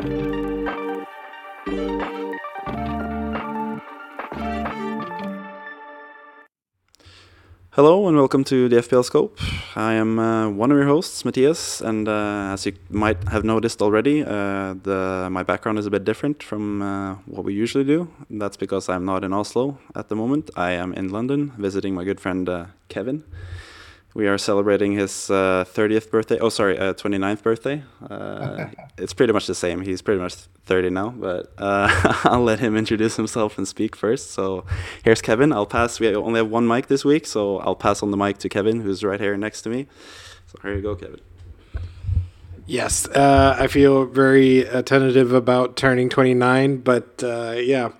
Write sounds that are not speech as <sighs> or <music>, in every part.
Hello and welcome to the FPL Scope. I am uh, one of your hosts, Mathias, and uh, as you might have noticed already, uh, the, my background is a bit different from uh, what we usually do. That's because I'm not in Oslo at the moment. I am in London visiting my good friend uh, Kevin. We are celebrating his uh, 30th birthday. Oh, sorry, uh, 29th birthday. <laughs> Uh, it's pretty much the same. He's pretty much 30 now, but uh, <laughs> I'll let him introduce himself and speak first. So here's Kevin. I'll pass. We only have one mic this week, so I'll pass on the mic to Kevin, who's right here next to me. So here you go, Kevin. Yes, uh, I feel very uh, tentative about turning 29, but uh, yeah,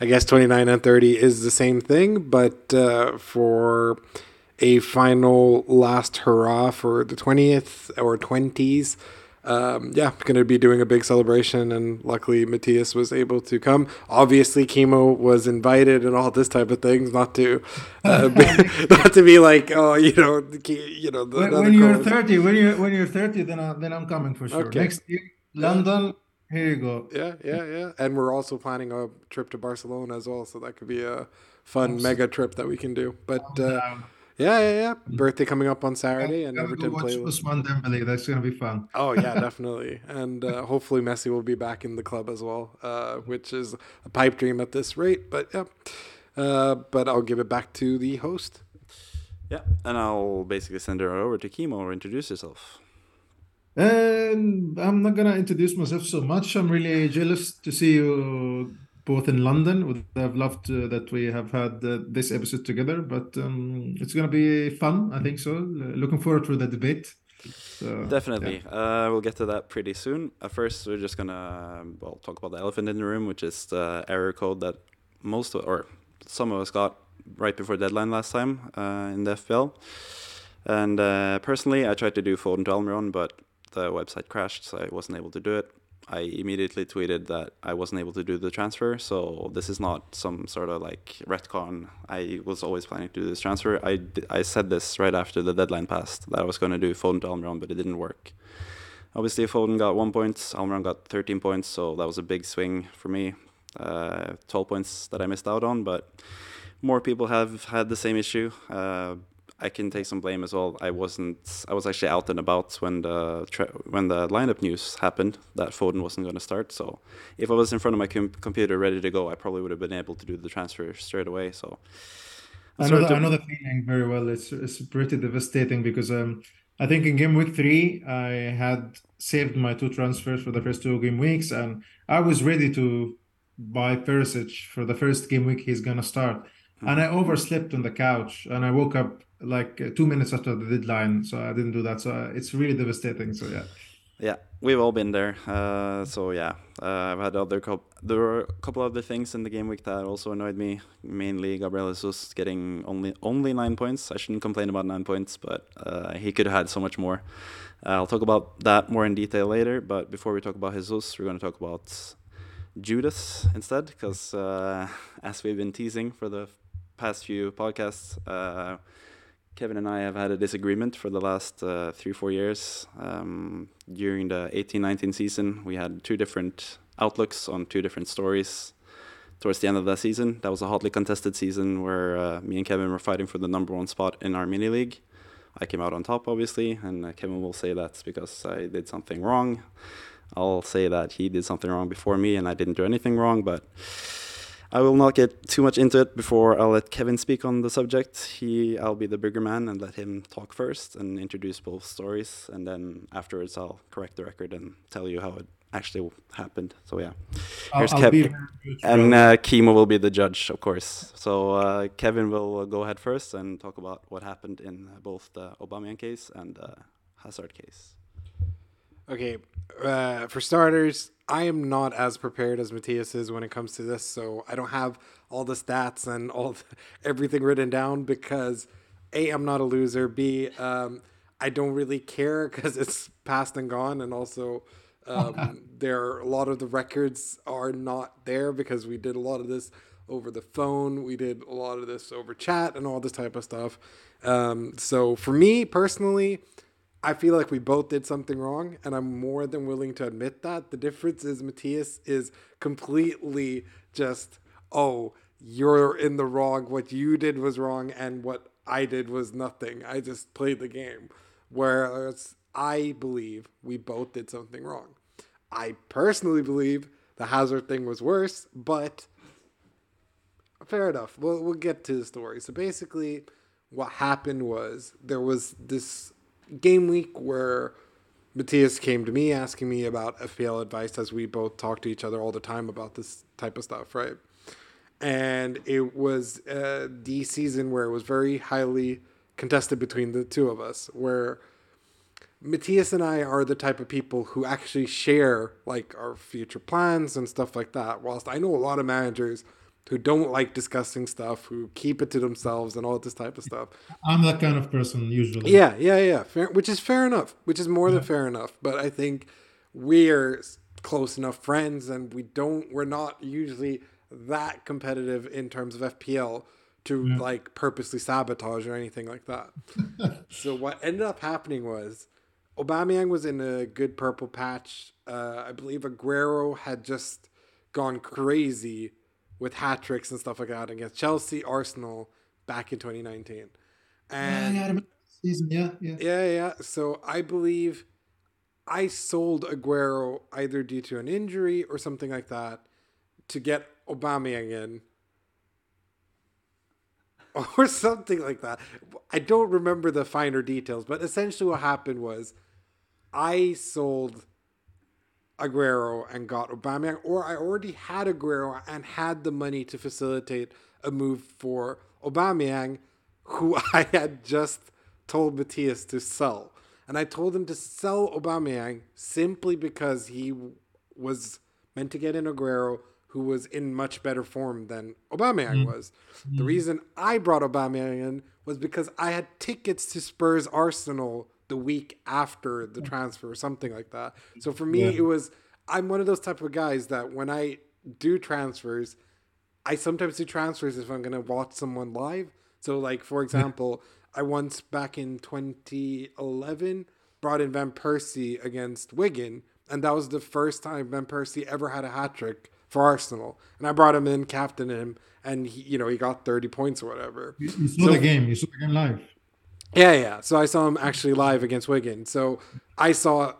I guess 29 and 30 is the same thing, but uh, for a final last hurrah for the 20th or 20s. Um, yeah, going to be doing a big celebration, and luckily Mathias was able to come. Obviously, chemo was invited and all this type of things. Not to, uh, <laughs> be, <laughs> not to be like, oh, you know, you know. The, when, when you're thirty, when you when you're thirty, then I, then I'm coming for sure. Okay. Next year, London. Here you go. Yeah, yeah, yeah. And we're also planning a trip to Barcelona as well, so that could be a fun mega trip that we can do. But. Uh, yeah, yeah, yeah. Birthday coming up on Saturday, and Everton go play. Ousmane Dembele. That's gonna be fun. Oh yeah, <laughs> definitely. and uh, hopefully Messi will be back in the club as well, uh, which is a pipe dream at this rate. But yeah, uh, but I'll give it back to the host. Yeah, and I'll basically send her over to Chemo or introduce yourself. And I'm not gonna introduce myself so much. I'm really jealous to see you both in London. Would have loved uh, that we have had uh, this episode together, but um, it's going to be fun. I think so. Looking forward to the debate. So, Definitely. Yeah. Uh, we'll get to that pretty soon. Uh, first, we're just gonna well talk about the elephant in the room, which is the error code that most of, or some of us got right before deadline last time uh, in the FPL. And uh, personally, I tried to do Foden to Almiron, but the website crashed, so I wasn't able to do it. I immediately tweeted that I wasn't able to do the transfer. So this is not some sort of like retcon. I was always planning to do this transfer. I, I said this right after the deadline passed that I was going to do Foden to Almiron, but it didn't work. Obviously, Foden got one point, Almiron got 13 points, so that was a big swing for me. Uh, 12 points that I missed out on, but more people have had the same issue. Uh, I can take some blame as well. I wasn't. I was actually out and about when the when the lineup news happened that Foden wasn't going to start. So if I was in front of my com- computer ready to go, I probably would have been able to do the transfer straight away. So I know, the, I know the feeling very well. It's it's pretty devastating because um I think in game week three I had saved my two transfers for the first two game weeks and I was ready to buy Perisic for the first game week he's gonna start. Mm-hmm. And I overslept on the couch and I woke up like uh, two minutes after the deadline, so I didn't do that. So uh, it's really devastating. So yeah. Yeah, we've all been there. Uh, so yeah, uh, I've had other couple. There were a couple other things in the game week that also annoyed me. Mainly Gabriel Jesus getting only only nine points. I shouldn't complain about nine points, but uh, he could have had so much more. Uh, I'll talk about that more in detail later. But before we talk about Jesus, we're going to talk about Judas instead, because as we've been teasing for the past few podcasts Kevin and I have had a disagreement for the last uh, three, four years. Um, during the 18 19 season, we had two different outlooks on two different stories. Towards the end of that season, that was a hotly contested season where uh, me and Kevin were fighting for the number one spot in our mini league. I came out on top, obviously, and uh, Kevin will say that's because I did something wrong. I'll say that he did something wrong before me and I didn't do anything wrong, but I will not get too much into it before I'll let Kevin speak on the subject. He, I'll be the bigger man and let him talk first and introduce both stories, and then afterwards I'll correct the record and tell you how it actually happened. So yeah, here's Kevin, and uh, Chemo will be the judge, of course. So uh, Kevin will go ahead first and talk about what happened in both the Aubameyang case and the Hazard case. Okay, uh, for starters, I am not as prepared as Mathias is when it comes to this, so I don't have all the stats and all the, <laughs> everything written down because a I'm not a loser. B um, I don't really care because <laughs> it's past and gone, and also um, <laughs> there are, a lot of the records are not there because we did a lot of this over the phone. We did a lot of this over chat and all this type of stuff. Um, so for me personally, I feel like we both did something wrong, and I'm more than willing to admit that. The difference is Mathias is completely just, oh, you're in the wrong. What you did was wrong, and what I did was nothing. I just played the game. Whereas I believe we both did something wrong. I personally believe the Hazard thing was worse, but fair enough. We'll we'll get to the story. So basically, what happened was there was this game week where Mathias came to me asking me about FPL advice as we both talk to each other all the time about this type of stuff, right? And it was uh, the season where it was very highly contested between the two of us, where Mathias and I are the type of people who actually share like our future plans and stuff like that. Whilst I know a lot of managers who don't like discussing stuff, who keep it to themselves and all this type of stuff. I'm that kind of person usually. Yeah, yeah, yeah. Fair, which is fair enough. Which is more yeah. than fair enough. But I think we're close enough friends, and we don't. We're not usually that competitive in terms of FPL to yeah. like purposely sabotage or anything like that. <laughs> so what ended up happening was Aubameyang was in a good purple patch. Uh, I believe Aguero had just gone crazy with hat tricks and stuff like that against Chelsea, Arsenal back in 2019. And yeah, yeah, season, yeah, yeah, yeah, yeah. So I believe I sold Aguero either due to an injury or something like that to get Aubameyang in. <laughs> Or something like that. I don't remember the finer details, but essentially what happened was I sold Aguero and got Aubameyang, or I already had Aguero and had the money to facilitate a move for Aubameyang, who <laughs> I had just told Mathias to sell. And I told him to sell Aubameyang simply because he was meant to get in Aguero, who was in much better form than Aubameyang mm. was. Mm. The reason I brought Aubameyang in was because I had tickets to Spurs Arsenal the week after the transfer or something like that. So for me, yeah. it was I'm one of those type of guys that when I do transfers, I sometimes do transfers if I'm gonna watch someone live. So like for example, I once back in 2011 brought in Van Persie against Wigan, and that was the first time Van Persie ever had a hat trick for Arsenal. And I brought him in, captain him, and he, you know, he got 30 points or whatever. You, you saw so, the game. You saw the game live. Yeah, yeah. So I saw him actually live against Wigan. So I saw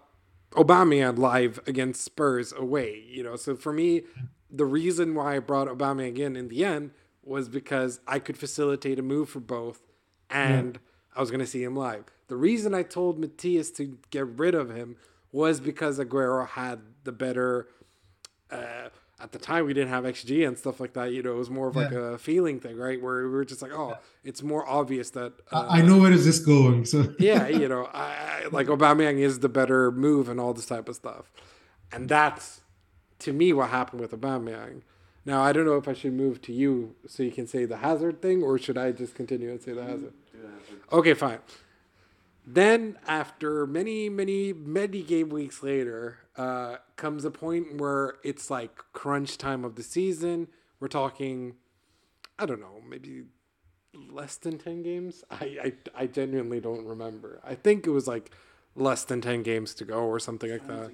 Aubameyang live against Spurs away. You know, so for me, the reason why I brought Aubameyang in in the end was because I could facilitate a move for both, and yeah. I was going to see him live. The reason I told Mathias to get rid of him was because Aguero had the better. Uh, at the time we didn't have XG and stuff like that. You know, it was more of yeah. like a feeling thing, right? Where we were just like, oh, it's more obvious that uh, I know where is this going. So <laughs> yeah, you know, I, like Aubameyang is the better move and all this type of stuff, and that's to me what happened with Aubameyang. Now I don't know if I should move to you so you can say the Hazard thing, or should I just continue and say the Hazard? Okay, fine. Then, after many, many, many game weeks later, uh, comes a point where it's like crunch time of the season. We're talking, I don't know, maybe less than 10 games. I, I, I genuinely don't remember. I think it was like less than 10 games to go or something like that.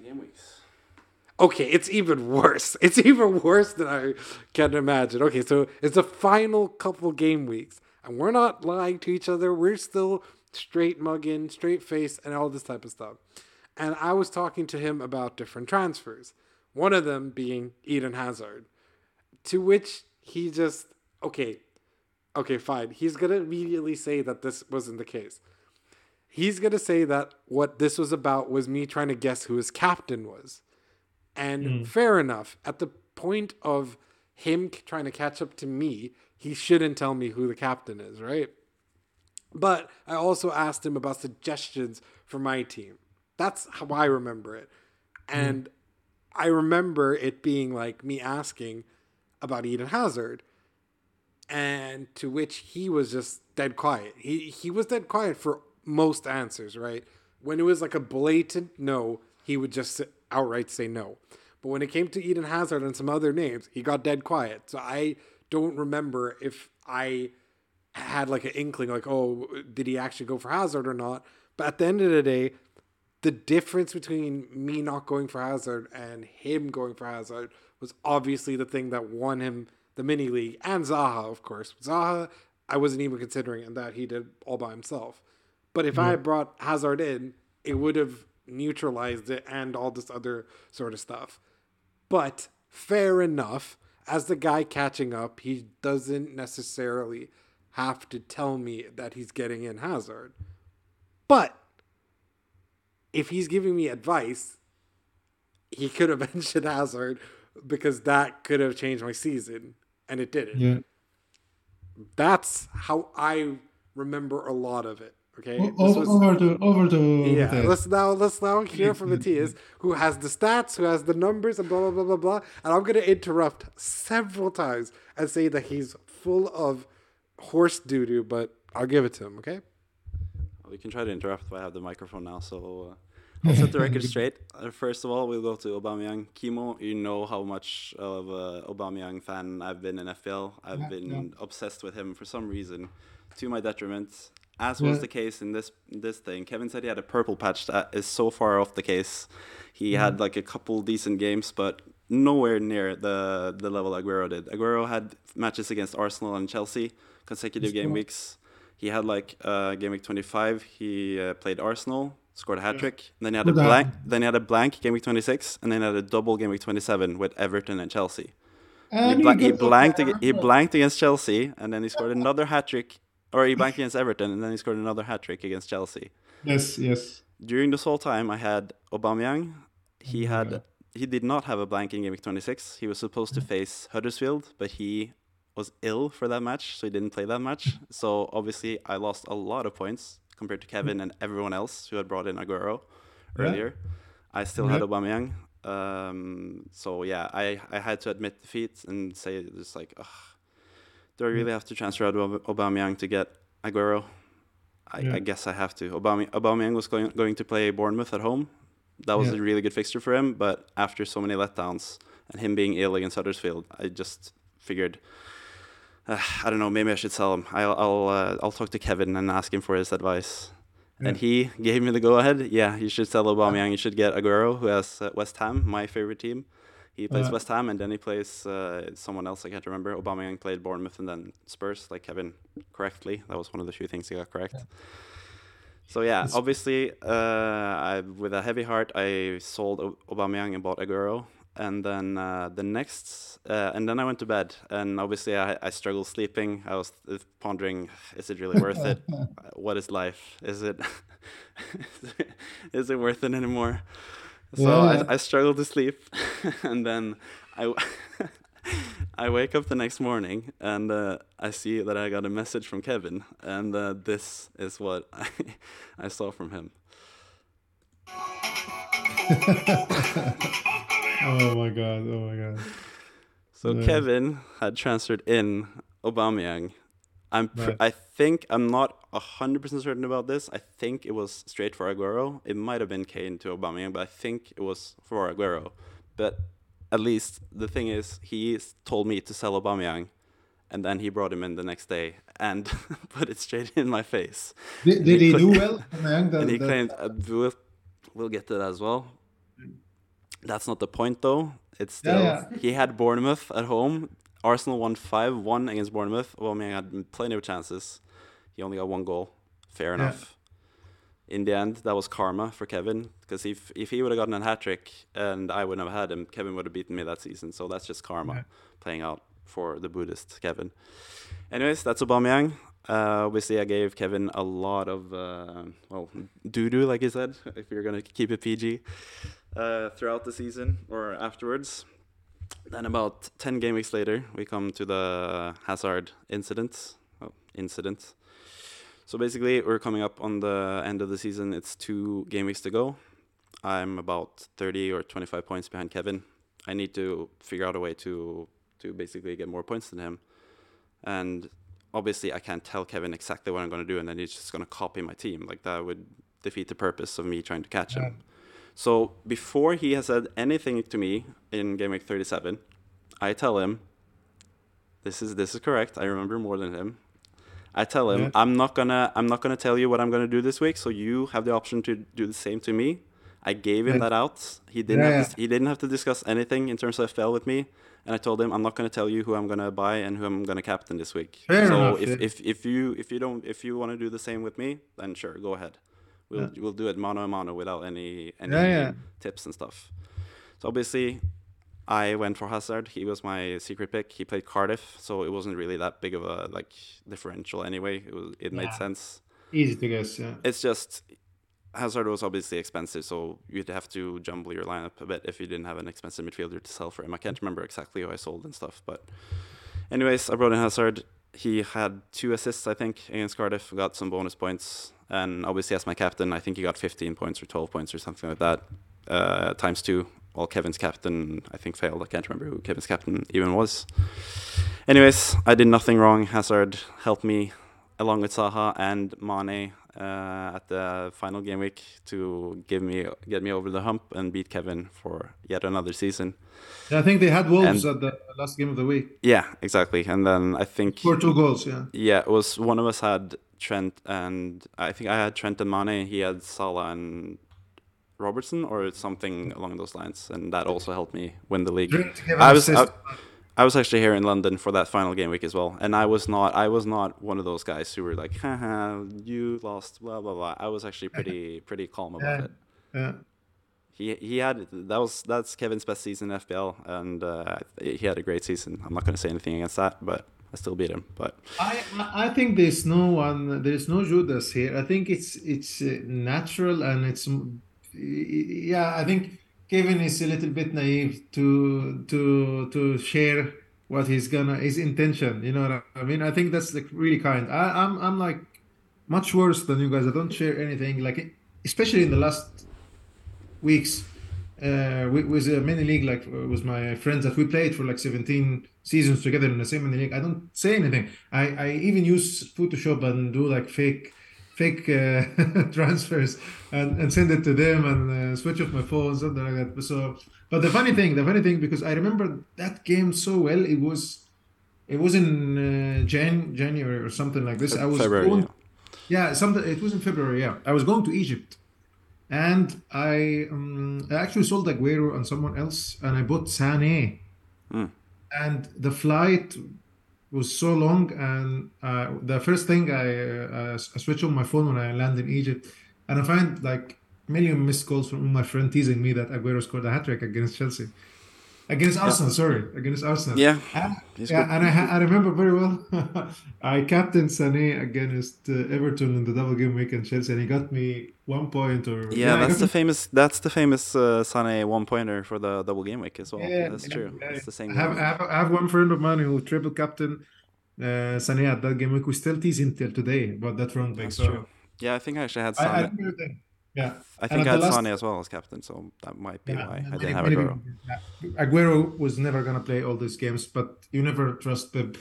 Okay, it's even <laughs> worse. It's even worse than I can imagine. Okay, so it's the final couple game weeks, and we're not lying to each other. We're still straight mugging, straight face, and all this type of stuff. And I was talking to him about different transfers, one of them being Eden Hazard, to which he just, okay, okay, fine. He's going to immediately say that this wasn't the case. He's going to say that what this was about was me trying to guess who his captain was. And mm. fair enough. At the point of him trying to catch up to me, he shouldn't tell me who the captain is, right? But I also asked him about suggestions for my team. That's how I remember it. And mm. I remember it being like me asking about Eden Hazard. And to which he was just dead quiet. He he was dead quiet for most answers, right? When it was like a blatant no, he would just outright say no. But when it came to Eden Hazard and some other names, he got dead quiet. So I don't remember if I had like an inkling, like, oh, did he actually go for Hazard or not? But at the end of the day, the difference between me not going for Hazard and him going for Hazard was obviously the thing that won him the mini league and Zaha, of course. Zaha, I wasn't even considering, and that he did all by himself. But if yeah. I had mm-hmm. brought Hazard in, it would have neutralized it and all this other sort of stuff. But fair enough, as the guy catching up, he doesn't necessarily have to tell me that he's getting in Hazard. But if he's giving me advice, he could have <laughs> mentioned Hazard because that could have changed my season, and it didn't. Yeah. That's how I remember a lot of it. Okay. Was, over to over to yeah. Let's now let's now hear from Mathias, <laughs> who has the stats, who has the numbers, and blah blah blah blah blah. And I'm gonna interrupt several times and say that he's full of horse doo doo, but I'll give it to him. Okay. We can try to interrupt, but I have the microphone now, so uh, I'll set the record <laughs> straight. Uh, first of all, we'll go to Aubameyang. Kimo, you know how much of a Aubameyang fan I've been in FPL. I've yeah, been yeah. obsessed with him for some reason, to my detriment. As was the case in this this thing. Kevin said he had a purple patch that is so far off the case. He had like a couple decent games, but nowhere near the the level Aguero did. Aguero had matches against Arsenal and Chelsea, consecutive game weeks he had like uh, game week 25. He uh, played Arsenal, scored a hat trick. Yeah. Then he had a blank. Then he had a blank game week 26, and then he had a double game week 27 with Everton and Chelsea. And he, bla- he blanked. Ag- he blanked against Chelsea, and then he scored another hat trick. Or he blanked against Everton, and then he scored another hat trick against Chelsea. Yes, yes. During this whole time, I had Aubameyang. He had yeah. he did not have a blank in game week 26. He was supposed to face Huddersfield, but he was ill for that match, so he didn't play that match. <laughs> So obviously, I lost a lot of points compared to Kevin and everyone else who had brought in Aguero yeah. earlier. I still yeah. had Aubameyang. Um, so yeah, I, I had to admit defeat and say just like, do I really have to transfer out Aubameyang to get Aguero? I, yeah. I guess I have to. Aubame- Aubameyang was going going to play Bournemouth at home. That was a really good fixture for him, but after so many letdowns and him being ill against Huddersfield, I just figured uh, I don't know. Maybe I should sell him. I'll I'll uh, I'll talk to Kevin and ask him for his advice. Yeah. And he gave me the go ahead. Yeah, you should sell Aubameyang. You should get Aguero, who has uh, West Ham, my favorite team. He plays West Ham, and then he plays uh, someone else. I can't remember. Aubameyang played Bournemouth and then Spurs, like Kevin correctly. That was one of the few things he got correct. Yeah. So yeah, obviously, uh, I, with a heavy heart, I sold Aubameyang and bought Aguero and then uh, the next uh, and then i went to bed. And obviously i, I struggled sleeping. I was pondering is it really worth it? <laughs> What is life? Is it <laughs> is it worth it anymore? So yeah. I, I struggled to sleep. <laughs> And then i I wake up the next morning and uh, I see that I got a message from Kevin, and uh, this is what I, I saw from him. Oh my god! Oh my god! So Kevin had transferred in Aubameyang. I'm pr- right. I think I'm not hundred percent certain about this. I think it was straight for Aguero. It might have been Kane to Aubameyang, but I think it was for Aguero. But at least the thing is, he told me to sell Aubameyang, and then he brought him in the next day and <laughs> put it straight in my face. Did, did he, he, do well? <laughs> and he claimed, uh, we'll, we'll get to that as well. That's not the point, though. It's still yeah, yeah. he had Bournemouth at home. Arsenal won five one against Bournemouth. well, Aubameyang had plenty of chances. He only got one goal. Fair enough. Yeah. In the end, that was karma for Kevin because if if he would have gotten a hat trick and I wouldn't have had him, Kevin would have beaten me that season. So that's just karma playing out for the Buddhist Kevin. Anyways, that's Aubameyang. Uh, obviously, I gave Kevin a lot of uh, well doo doo, like he said. If you're gonna keep it PG uh, throughout the season or afterwards. Then about 10 game weeks later, we come to the Hazard incident. Oh, incident. So basically, we're coming up on the end of the season. It's two game weeks to go. I'm about 30 or 25 points behind Kevin. I need to figure out a way to to basically get more points than him. And obviously, I can't tell Kevin exactly what I'm going to do, and then he's just going to copy my team. Like that would defeat the purpose of me trying to catch yeah. him. So before he has said anything to me in Game Week 37, I tell him, "This is this is correct. I remember more than him." I tell him, yeah. "I'm not gonna I'm not gonna tell you what I'm gonna do this week. So you have the option to do the same to me. I gave him Yeah. that out. He didn't Yeah, have to, he didn't have to discuss anything in terms of FPL with me. And I told him I'm not to tell you who I'm to buy and who I'm to captain this week. Fair so enough, if, if if you if you don't if you want to do the same with me, then sure, go ahead. We'll we'll do it mano a mano without any any Yeah, yeah. tips and stuff. So obviously, I went for Hazard. He was my secret pick. He played Cardiff, so it wasn't really that big of a like differential anyway. It was it made Yeah. sense. Easy to guess. Yeah. It's just Hazard was obviously expensive, so you'd have to jumble your lineup a bit if you didn't have an expensive midfielder to sell for him. I can't remember exactly who I sold and stuff, but anyways, I brought in Hazard. He had two assists, I think, against Cardiff. Got some bonus points, and obviously as my captain, I think he got 15 points or 12 points or something like that, uh, times two. While Kevin's captain, I think, failed. I can't remember who Kevin's captain even was. Anyways, I did nothing wrong. Hazard helped me along with Zaha and Mane Uh, at the final game week to give me get me over the hump and beat Kevin for yet another season. Yeah, I think they had Wolves And- at the last game of the week. Yeah, exactly. And then I think for two goals. Yeah. yeah, it was one of us had Trent and I think I had Trent and Mane. He had Salah and Robertson or something along those lines, and that also helped me win the league. I was I. I was actually here in London for that final game week as well, and I was not I was not one of those guys who were like, haha, you lost, blah blah blah. I was actually pretty <laughs> pretty calm about Yeah. it. Yeah. He he had that was that's Kevin's best season in FPL, and uh, he had a great season. I'm not going to say anything against that, but I still beat him. But I I think there's no one there is no Judas here. I think it's it's uh, natural and it's yeah. I think Kevin is a little bit naive to to to share what he's gonna his intention. You know what I mean? I think that's like really kind. I, I'm I'm like much worse than you guys. I don't share anything like especially in the last weeks uh, with, a mini league like uh, with my friends that we played for like 17 seasons together in the same mini league. I don't say anything. I, I even use Photoshop and do like fake fake uh, <laughs> transfers and, and send it to them and uh, switch off my phone something like that. So, but the funny thing, the funny thing, because I remember that game so well. It was it was in uh, Jan January or something like this. I was February. going- yeah. yeah, something. It was in February. Yeah, I was going to Egypt, and I um, I actually sold Aguero and someone else, and I bought Sané. Mm. And the flight was so long, and uh, the first thing I, uh, I switch on my phone when I land in Egypt, and I find like million missed calls from my friend teasing me that Aguero scored a hat trick against Chelsea, against Arsenal. Sorry, against Arsenal. Yeah, And- yeah, and I, I remember very well. <laughs> I captained Sané against uh, Everton in the double game week in Chelsea, and he got me one point or Yeah, I that's the me- famous. That's the famous uh, Sané one pointer for the double game week as well. Yeah, that's yeah, true. yeah. It's the same. I have, I have, I have one friend of mine who triple captain uh, Sané at that game week. We still tease him till today about that wrong. That's So true. Yeah, I think I actually had I, I Sané. everything. Yeah. I think I had last- Sané as well as captain, so that might be Yeah, why I didn't have Aguero. Aguero was never gonna play all these games, but you never trust them.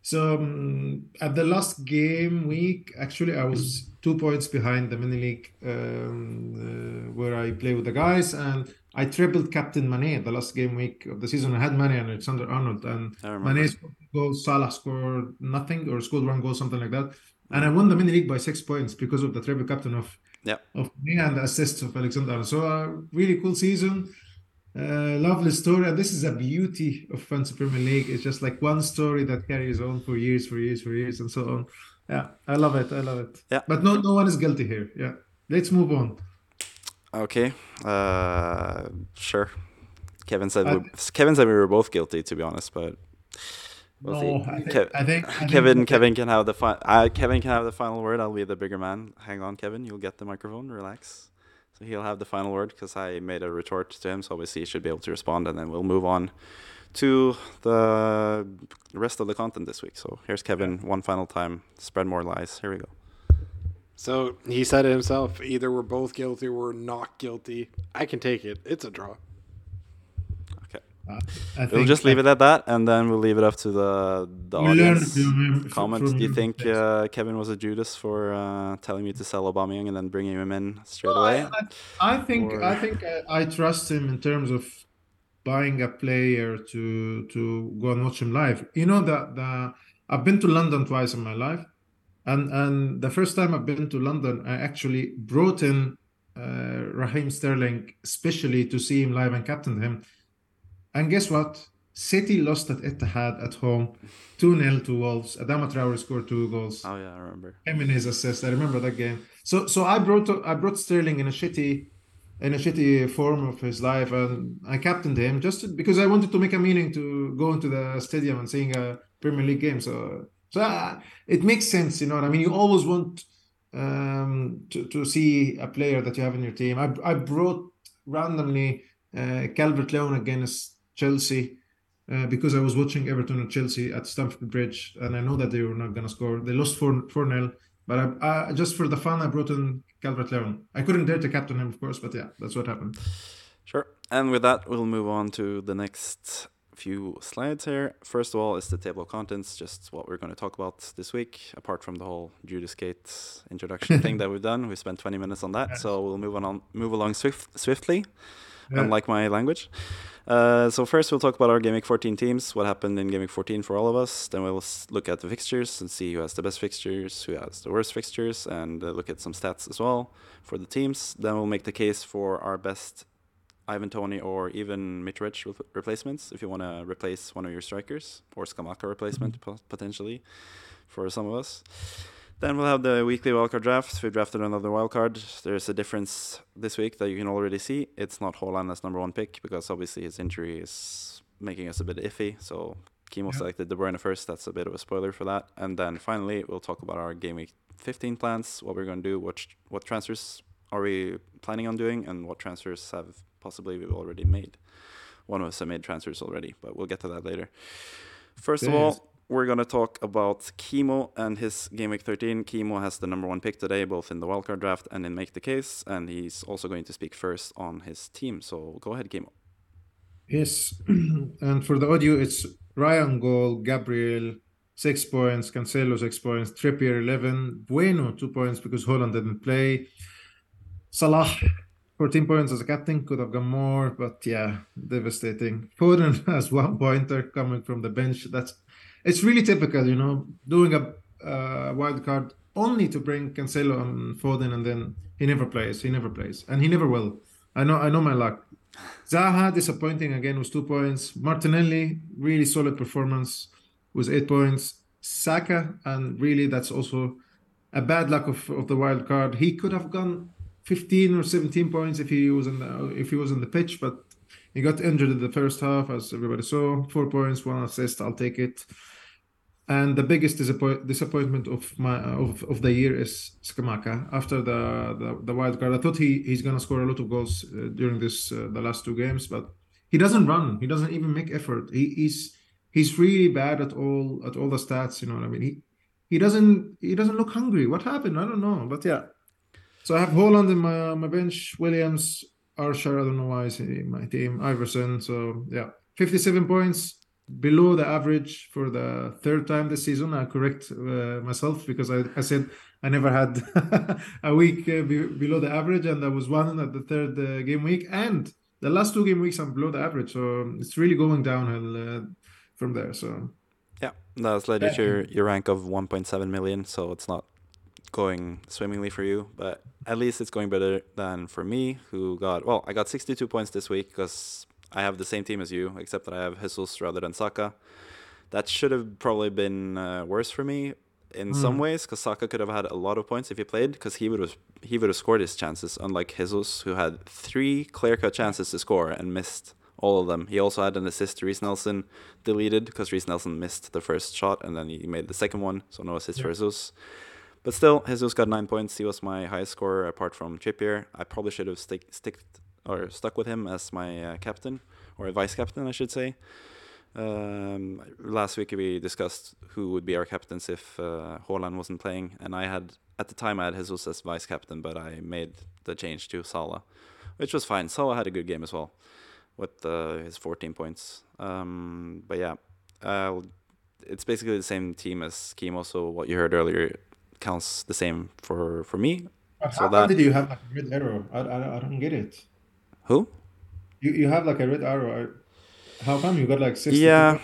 So um, at the last game week, actually, I was two points behind the mini league um, uh, where I play with the guys, and I tripled Captain Mane the last game week of the season. I had Mane and Alexander Arnold, and. Mane scored goal, Salah scored nothing or scored one goal, something like that. And I won the mini league by six points because of the triple captain of Yeah. of me and the assists of Alexander So a really cool season. Uh, lovely story, and this is a beauty of Fantasy Premier League. It's just like one story that carries on for years, for years, for years, and so on. Yeah, I love it. I love it. Yeah. But no, no one is guilty here. Yeah, let's move on. Okay. Uh, sure. Kevin said I- we, Kevin said we were both guilty, to be honest, but we'll no, see. I think, Kev- I think, I think- Kevin, Kevin can have the fi- uh, Kevin can have the final word. I'll be the bigger man. Hang on, Kevin. You'll get the microphone. Relax. So he'll have the final word because I made a retort to him. So obviously he should be able to respond, and then we'll move on to the rest of the content this week. So here's Kevin one final time. Spread more lies. Here we go. So he said it himself. Either we're both guilty or we're not guilty. I can take it. It's a draw. I We'll just leave it at that, and then we'll leave it up to the the learn audience. comment. Do you think uh, Kevin was a Judas for uh, telling me to sell Aubameyang and then bringing him in straight Well, away? I, I, think Or- I think I, I trust him in terms of buying a player to to go and watch him live. You know that the I've been to London twice in my life, and and the first time I've been to London, I actually brought in uh, Raheem Sterling, especially to see him live and captain him. And guess what? City lost at Etihad at home, 2 0 to Wolves. Adama Traore scored two goals. Oh yeah, I remember. Jimenez assist. I remember that game. So so I brought I brought Sterling in a shitty in a shitty form of his life, and I captained him just because I wanted to make a meaning to go into the stadium and seeing a Premier League game. So so uh, it makes sense, you know what I mean. You always want um, to to see a player that you have in your team. I I brought randomly uh, Calvert Lewin against Chelsea. Uh, because I was watching Everton and Chelsea at Stamford Bridge, and I know that they were not going to score. They lost 4 4 0. But I, I, just for the fun, I brought in Calvert Lewin. I couldn't dare to captain him, of course, but yeah, that's what happened. Sure. And with that, we'll move on to the next few slides here. First of all, is the table of contents, just what we're going to talk about this week, apart from the whole Judas Gate introduction <laughs> thing that we've done. We spent 20 minutes on that, so we'll move on, move along swift, swiftly, yeah. unlike my language. Uh, so first we'll talk about our Week 14 teams, what happened in Week 14 for all of us. Then we'll look at the fixtures and see who has the best fixtures, who has the worst fixtures, and uh, look at some stats as well for the teams. Then we'll make the case for our best Ivan Toney or even Mitrovic re- replacements if you want to replace one of your strikers or Scamacca replacement mm-hmm. potentially for some of us. Then we'll have the weekly wildcard draft. We drafted another wildcard. There's a difference this week that you can already see. It's not Haaland as number one pick because obviously his injury is making us a bit iffy. So Chemo yeah. selected De Bruyne first. That's a bit of a spoiler for that. And then finally, we'll talk about our game week 15 plans, what we're going to do, what what transfers are we planning on doing, and what transfers have possibly we've already made. One of us have made transfers already, but we'll get to that later. First of all, we're going to talk about Chemo and his Game Week 13. Chemo has the number one pick today, both in the wildcard draft and in Make the Case, and he's also going to speak first on his team. So go ahead, Chemo. Yes, <clears throat> and for the audio, it's Ryan goal, Gabriel six points, Cancelo six points, Trippier eleven, Bueno two points because Haaland didn't play, Salah 14 points as a captain, could have gone more, but yeah, devastating. <laughs> Foden has one pointer coming from the bench. That's it's really typical, you know, doing a uh, wild card only to bring Cancelo and Foden, and then he never plays. He never plays, and he never will. I know. I know my luck. Zaha disappointing again with two points. Martinelli really solid performance with eight points. Saka and really that's also a bad luck of, of the wild card. He could have gone 15 or 17 points if he was in the if he was in the pitch, but he got injured in the first half, as everybody saw. Four points, one assist. I'll take it. And the biggest disappoint- disappointment of my of, of the year is Scamacca. After the, the, the wild card, I thought he he's gonna score a lot of goals uh, during this uh, the last two games, but he doesn't run. He doesn't even make effort. He, he's he's really bad at all at all the stats. You know what I mean? He he doesn't he doesn't look hungry. What happened? I don't know. But yeah. So I have Haaland in my my bench, Williams, Archer. I don't know why he's in my team. Iversen. So yeah, fifty seven points below the average for the third time this season. I correct uh, myself because I, I said I never had <laughs> a week uh, be, below the average, and there was one at the third uh, game week, and the last two game weeks I'm below the average. So it's really going downhill uh, from there. So yeah, that's led you to your, your rank of 1.7 million. So it's not going swimmingly for you, but at least it's going better than for me, who got well. I got 62 points this week because I have the same team as you, except that I have Jesus rather than Saka. That should have probably been uh, worse for me in mm. some ways, because Saka could have had a lot of points if he played, because he would have he would have scored his chances, unlike Jesus, who had three clear cut chances to score and missed all of them. He also had an assist to Reiss Nelson deleted because Reiss Nelson missed the first shot and then he made the second one, so no assist yeah. for Jesus. But still, Jesus got nine points. He was my highest scorer apart from Trippier. I probably should have stick, stick, or stuck with him as my uh, captain or vice captain, I should say. Um, last week we discussed who would be our captains if uh, Haaland wasn't playing, and I had at the time I had Jesus as vice captain, but I made the change to Salah, which was fine. Salah had a good game as well, with uh, his 14 points. Um, but yeah, uh, it's basically the same team as Chemo. So what you heard earlier counts the same for for me. so how that, did you have like a red arrow? I, I, I don't get it. Who? You you have like a red arrow. How come you got like 60? Yeah.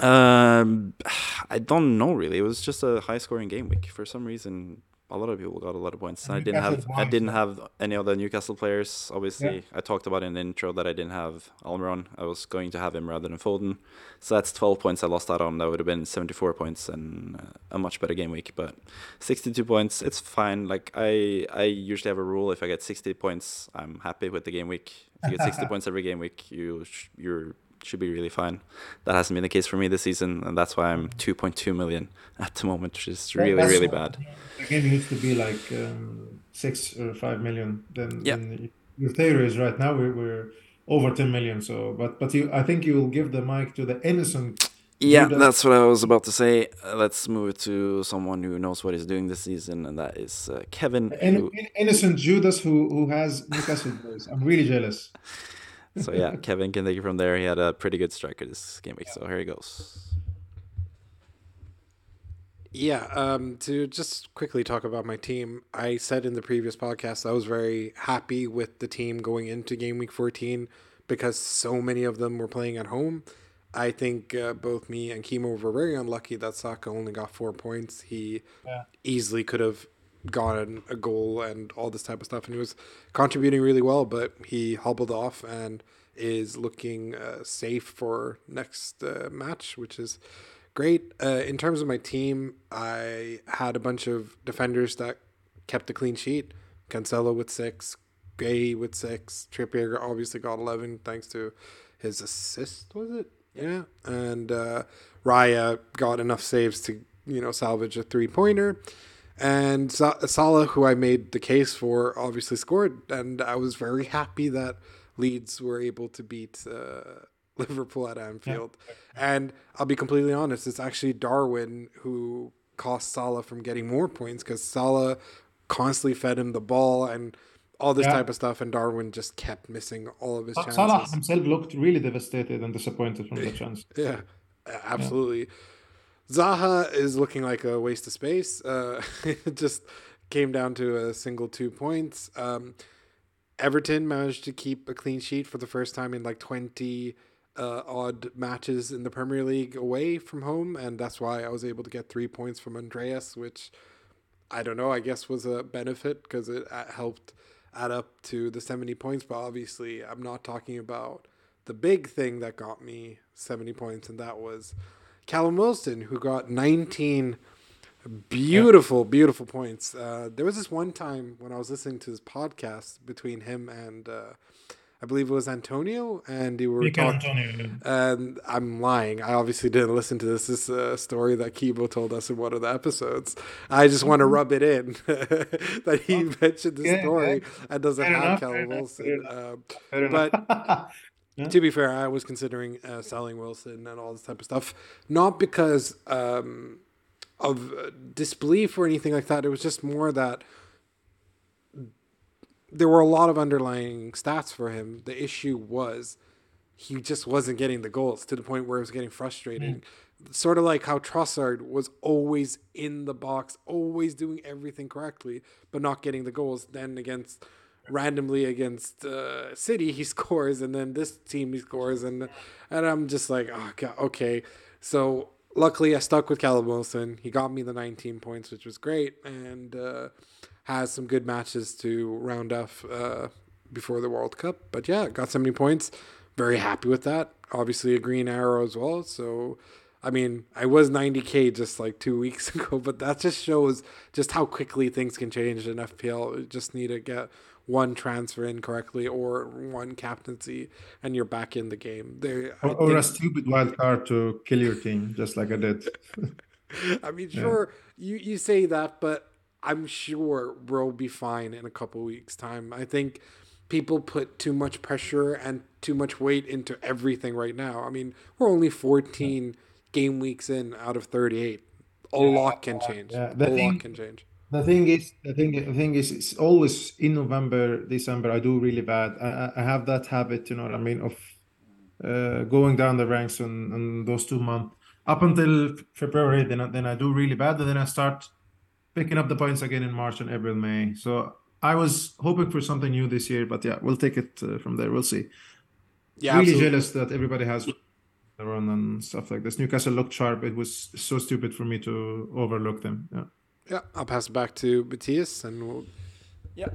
Um, <sighs> I don't know really. It was just a high scoring game week. For some reason, a lot of people got a lot of points. I didn't have I didn't have any other Newcastle players. Obviously, yeah. I talked about in the intro that I didn't have Almiron. I was going to have him rather than Foden. So that's 12 points I lost out on. That would have been 74 points and uh, a much better game week. But 62 points, it's fine. Like I I usually have a rule: if I get 60 points, I'm happy with the game week. If you get 60 <laughs> points every game week, you you're should be really fine. That hasn't been the case for me this season, and that's why I'm 2.2 million at the moment, which is really, that's really bad. The game needs to be like um, six or five million. Then, yeah. then your theory is right now we're, we're over 10 million. So, but but you, I think you will give the mic to the innocent. Yeah, that's what I was about to say. Uh, let's move to someone who knows what he's doing this season, and that is uh, Kevin. who... Innocent Judas who who has Newcastle boys. I'm really jealous. So yeah, <laughs> Kevin can take it from there. He had a pretty good striker this game week, so here he goes. Yeah, um, to just quickly talk about my team, I said in the previous podcast I was very happy with the team going into game week 14 because so many of them were playing at home. I think uh, both me and Kimo were very unlucky that Saka only got four points. He yeah. easily could have gotten a goal and all this type of stuff, and he was contributing really well. But he hobbled off and is looking uh, safe for next uh, match, which is great. Uh, in terms of my team, I had a bunch of defenders that kept a clean sheet. Cancelo with six, Guéhi with six, Trippier obviously got eleven thanks to his assist. Was it? Yeah, and uh, Raya got enough saves to you know salvage a three pointer. And Salah, who I made the case for, obviously scored, and I was very happy that Leeds were able to beat uh, <laughs> Liverpool at Anfield. Yeah. And I'll be completely honest, it's actually Darwin who cost Salah from getting more points because Salah constantly fed him the ball and all this yeah. type of stuff, and Darwin just kept missing all of his chances. Salah himself looked really devastated and disappointed from the <laughs> chance. yeah, absolutely. Yeah. Zaha is looking like a waste of space. Uh, <laughs> it just came down to a single two points. Um, Everton managed to keep a clean sheet for the first time in like 20 uh, odd matches in the Premier League away from home. And that's why I was able to get three points from Andreas, which I don't know, I guess was a benefit because it uh, helped add up to the 70 points. But obviously, I'm not talking about the big thing that got me 70 points, and that was Callum Wilson, who got 19 beautiful, yeah. beautiful points. Uh, there was this one time when I was listening to his podcast between him and uh, I believe it was Antonio, and they were talking. And I'm lying. I obviously didn't listen to this. This is a story that Kibo told us in one of the episodes. I just want to mm-hmm. rub it in <laughs> that he mentioned the yeah, story yeah. and doesn't Fair have Callum Wilson. Um, but <laughs> to be fair, I was considering uh, selling Wilson and all this type of stuff, not because um, of disbelief or anything like that. It was just more that there were a lot of underlying stats for him. The issue was he just wasn't getting the goals to the point where it was getting frustrating. Mm. Sort of like how Trossard was always in the box, always doing everything correctly, but not getting the goals. Then against randomly against uh, City, he <laughs> scores, and then this team he scores, and and I'm just like, oh god, okay. So luckily, I stuck with Callum Wilson. He got me the 19 points, which was great, and uh, has some good matches to round off uh, before the World Cup. But yeah, got 70 points. Very happy with that. Obviously, a green arrow as well. So. I mean, I was 90k just like two weeks <laughs> ago, but that just shows just how quickly things can change in FPL. Just need to get one transfer in correctly or one captaincy, and you're back in the game. There, or, or a stupid wild card to kill your team, just like I did. <laughs> I mean, sure, yeah. you you say that, but I'm sure we'll be fine in a couple weeks' time. I think people put too much pressure and too much weight into everything right now. I mean, we're only 14 game weeks in out of 38. A yeah, lot can change. Yeah. a thing, lot can change. The thing is, the thing, the thing is, it's always in November, December. I do really bad. I, I have that habit, you know what I mean, of uh, going down the ranks on, on those two months up until February. Then, I, then I do really bad, and then I start picking up the points again in March and April, May. So I was hoping for something new this year, but yeah, we'll take it uh, from there. We'll see. Yeah, really absolutely. jealous that everybody has run and stuff like this. Newcastle looked sharp. It was so stupid for me to overlook them. Yeah. Yeah, I'll pass it back to Mathias, and we'll. Yeah.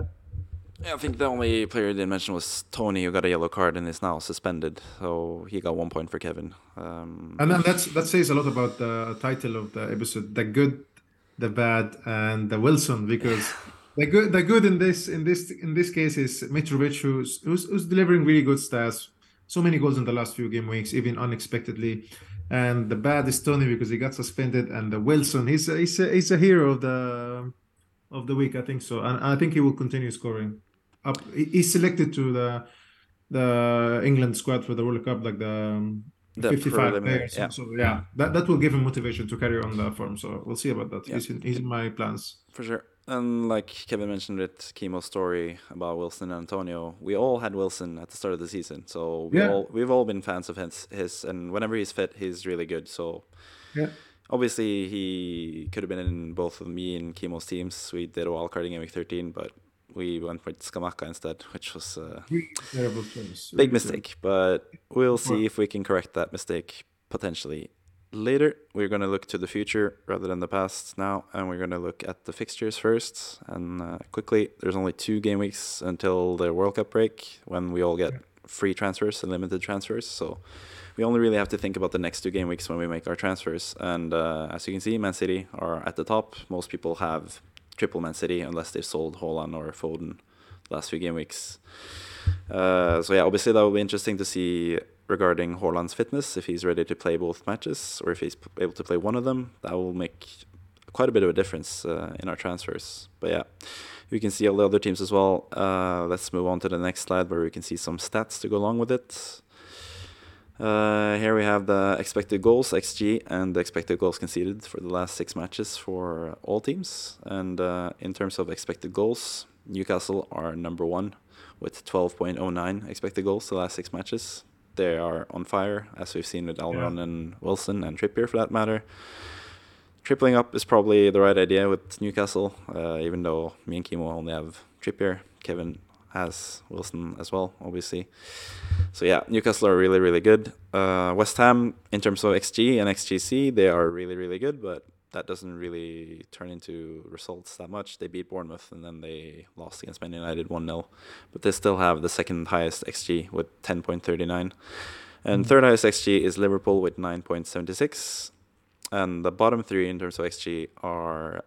Yeah, I think the only player I didn't mention was Toney, who got a yellow card and is now suspended. So he got one point for Kevin. Um, and then that's that says a lot about the title of the episode: the good, the bad, and the Wilson. Because <laughs> the good, the good in this in this in this case is Mitrovic, who's, who's who's delivering really good stats, so many goals in the last few game weeks, even unexpectedly. And the bad is Toney because he got suspended, and the Wilson, he's a, he's a, he's a hero of the of the week, I think so, and I think he will continue scoring. Up, he's selected to the the England squad for the World Cup, like the, um, The 55 preliminary, players. yeah. So yeah, that, that will give him motivation to carry on the form. So we'll see about that. Yeah. He's in, he's in my plans. For sure. And like Kevin mentioned with Kimo's story about Wilson and Antonio, we all had Wilson at the start of the season. So we Yeah. all we've all been fans of his, his and whenever he's fit, he's really good. So Yeah. obviously he could have been in both of me and Kimo's teams. We did a wildcarding in week 13, but we went with Scamacca instead, which was a terrible choice. big mistake. But we'll see if we can correct that mistake potentially later. We're going to look to the future rather than the past now, and we're going to look at the fixtures first. And uh, quickly, there's only two game weeks until the World Cup break when we all get free transfers and limited transfers. So we only really have to think about the next two game weeks when we make our transfers. And uh, as you can see, Man City are at the top. Most people have triple Man City unless they've sold Haaland or Foden the last few game weeks. Uh, so yeah, obviously that will be interesting to see regarding Haaland's fitness if he's ready to play both matches or if he's able to play one of them. That will make quite a bit of a difference uh, in our transfers. But yeah, we can see all the other teams as well. Uh, let's move on to the next slide where we can see some stats to go along with it. Uh, here we have the expected goals xG and the expected goals conceded for the last six matches for all teams. And uh, in terms of expected goals, Newcastle are number one with 12.09 expected goals the last six matches. They are on fire, as we've seen with Almiron and Wilson and Trippier for that matter. Tripling up is probably the right idea with Newcastle, uh, even though me and Kimo only have Trippier. Kevin has Wilson as well, obviously. So yeah, Newcastle are really, really good. Uh, West Ham, in terms of XG and XGC, they are really, really good, but that doesn't really turn into results that much. They beat Bournemouth and then they lost against Man United 1 0. But they still have the second highest XG with 10.39. And third highest XG is Liverpool with 9.76. And the bottom three in terms of XG are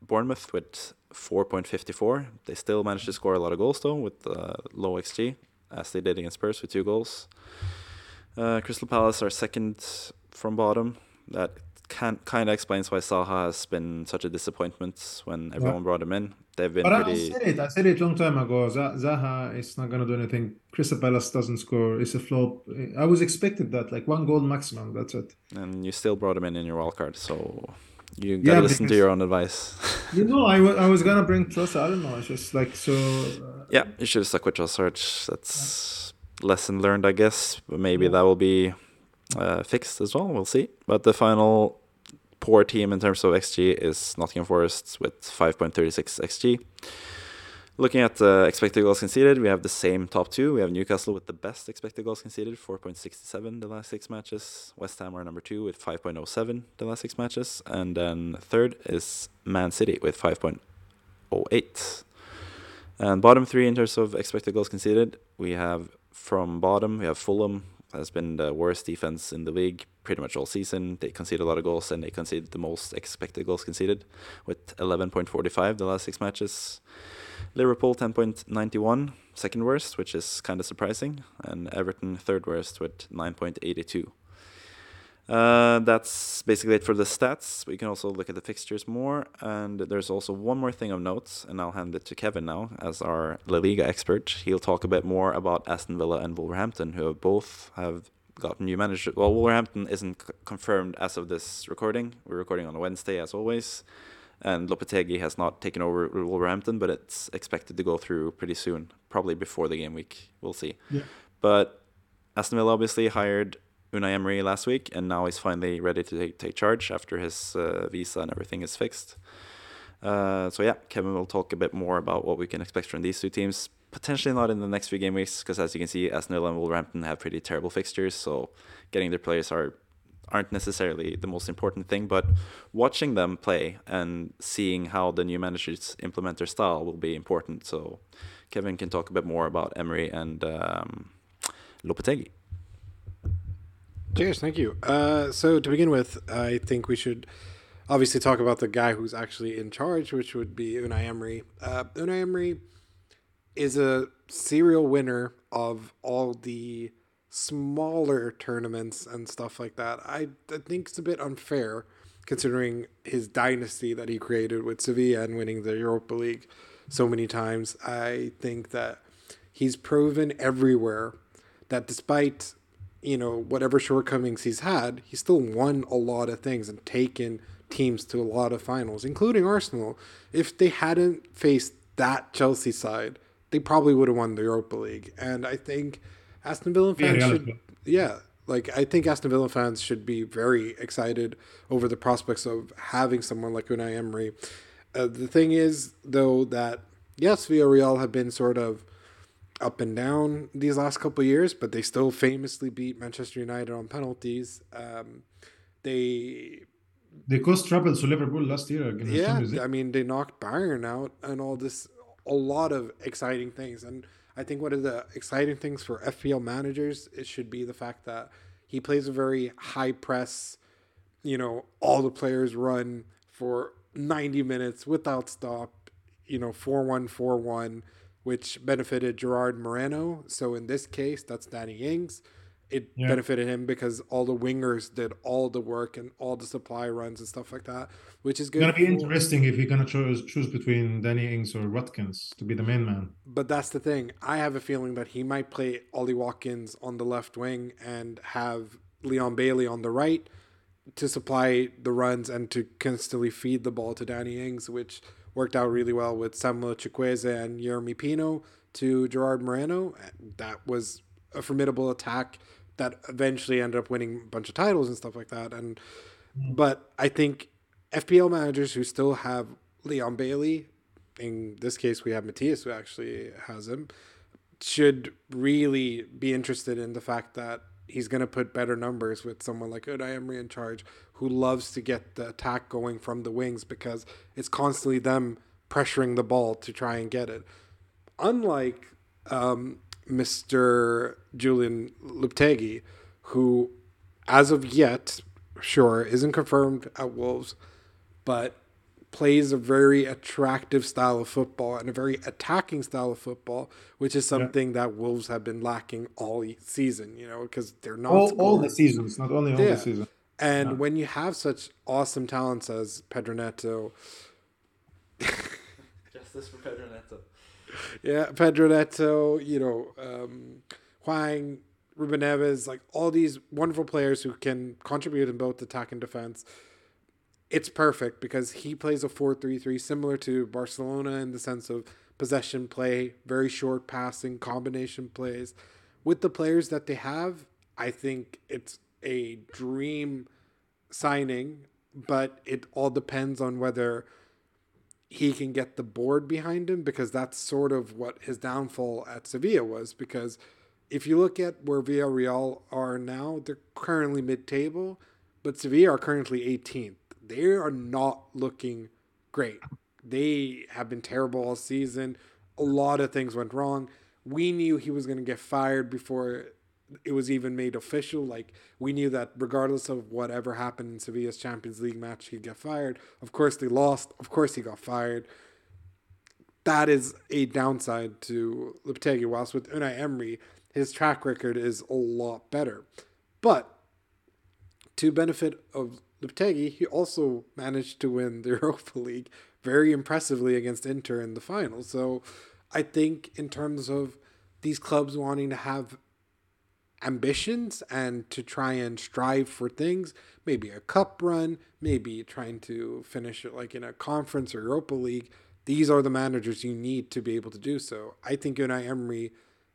Bournemouth with 4.54. They still managed to score a lot of goals though with uh, low XG, as they did against Spurs with two goals. Uh, Crystal Palace are second from bottom. That can kind of explains why Zaha has been such a disappointment when everyone brought him in. They've been But I said it. I said it long time ago. Za- Zaha is not gonna do anything. Crystal Palace doesn't score. It's a flop. I was expected that, like one goal maximum. That's it. and you still brought him in in your wildcard, so you gotta listen to your own advice. <laughs> You know, I wa- I was gonna bring Trossard. I don't know. It's just like so. Uh, yeah, you should have stuck with Trossard. That's lesson learned, I guess. But maybe that will be uh, fixed as well. We'll see. But the final poor team in terms of XG is Nottingham Forest with 5.36 XG. Looking at the expected goals conceded, we have the same top two. We have Newcastle with the best expected goals conceded, 4.67 the last six matches. West Ham are number two with 5.07 the last six matches. And then third is Man City with 5.08. And bottom three in terms of expected goals conceded, we have from bottom, we have Fulham has been the worst defense in the league pretty much all season. They concede a lot of goals and they concede the most expected goals conceded with 11.45 the last six matches. Liverpool 10.91, second worst, which is kind of surprising, and Everton third worst with 9.82. Uh, that's basically it for the stats. We can also look at the fixtures more, and there's also one more thing of note, and I'll hand it to Kevin now as our La Liga expert. He'll talk a bit more about Aston Villa and Wolverhampton, who have both have got new manager. Well, Wolverhampton isn't c- confirmed as of this recording. We're recording on a Wednesday, as always, and Lopetegui has not taken over Wolverhampton, but it's expected to go through pretty soon, probably before the game week. We'll see. Yeah. But Aston Villa obviously hired Unai Emery last week, and now he's finally ready to take, take charge after his uh, visa and everything is fixed. Uh, so yeah, Kevin will talk a bit more about what we can expect from these two teams. Potentially not in the next few game weeks, because as you can see, Aston Villa and Wolverhampton have pretty terrible fixtures. So getting their players are aren't necessarily the most important thing, but watching them play and seeing how the new managers implement their style will be important. So Kevin can talk a bit more about Emery and um, Lopetegui. Cheers, thank you. Uh, so to begin with, I think we should obviously talk about the guy who's actually in charge, which would be Unai Emery. Uh, Unai Emery is a serial winner of all the smaller tournaments and stuff like that. I, I think it's a bit unfair considering his dynasty that he created with Sevilla and winning the Europa League so many times. I think that he's proven everywhere that despite you know whatever shortcomings he's had, he still won a lot of things and taken teams to a lot of finals, including Arsenal. If they hadn't faced that Chelsea side, they probably would have won the Europa League. And I think Aston Villa fans yeah, should, yeah, like I think Aston Villa fans should be very excited over the prospects of having someone like Unai Emery. Uh, the thing is, though, that yes, Villarreal have been sort of up and down these last couple years, but they still famously beat Manchester United on penalties. Um, they they caused trouble to Liverpool last year. Yeah, I mean they knocked Bayern out and all this. A lot of exciting things, and I think one of the exciting things for FPL managers it should be the fact that he plays a very high press. You know, all the players run for ninety minutes without stop. You know, four one four one which benefited Gerard Moreno. So in this case, that's Danny Ings. It yeah. benefited him because all the wingers did all the work and all the supply runs and stuff like that, which is good. It's gonna be interesting if you're gonna choose choose between Danny Ings or Watkins to be the main man. But that's the thing. I have a feeling that he might play Ollie Watkins on the left wing and have Leon Bailey on the right to supply the runs and to constantly feed the ball to Danny Ings, which worked out really well with Samuel Chukwueze and Yeremy Pino to Gerard Moreno. That was a formidable attack that eventually ended up winning a bunch of titles and stuff like that. And mm. but I think FPL managers who still have Leon Bailey, in this case we have Mathias who actually has him, should really be interested in the fact that he's going to put better numbers with someone like Unai Emery in charge, who loves to get the attack going from the wings because it's constantly them pressuring the ball to try and get it. Unlike um, Mr. Julen Lopetegui, who, as of yet, sure, isn't confirmed at Wolves, but plays a very attractive style of football and a very attacking style of football, which is something yeah. that Wolves have been lacking all season, you know, because they're not all, all, the seasons, not only all yeah. the season. And when you have such awesome talents as Pedro Neto. <laughs> Justice for Pedro Neto. Yeah, Pedro Neto, you know, um, Hwang, Ruben Neves, like all these wonderful players who can contribute in both attack and defense it's perfect because he plays a 4-3-3 similar to Barcelona in the sense of possession play, very short passing, combination plays. With the players that they have, I think it's a dream signing, but it all depends on whether he can get the board behind him because that's sort of what his downfall at Sevilla was because if you look at where Villarreal are now, they're currently mid-table, but Sevilla are currently 18th they are not looking great. They have been terrible all season. A lot of things went wrong. We knew he was going to get fired before it was even made official. Like we knew that regardless of whatever happened in Sevilla's Champions League match, he'd get fired. Of course, they lost. Of course, he got fired. That is a downside to Lopetegui. Whilst with Unai Emery, his track record is a lot better. But to benefit of Lopetegui, he also managed to win the <laughs> Europa League very impressively against Inter in the final. So I think in terms of these clubs wanting to have ambitions and to try and strive for things, maybe a cup run, maybe trying to finish it like in a conference or Europa League, these are the managers you need to be able to do so. I think Unai Emery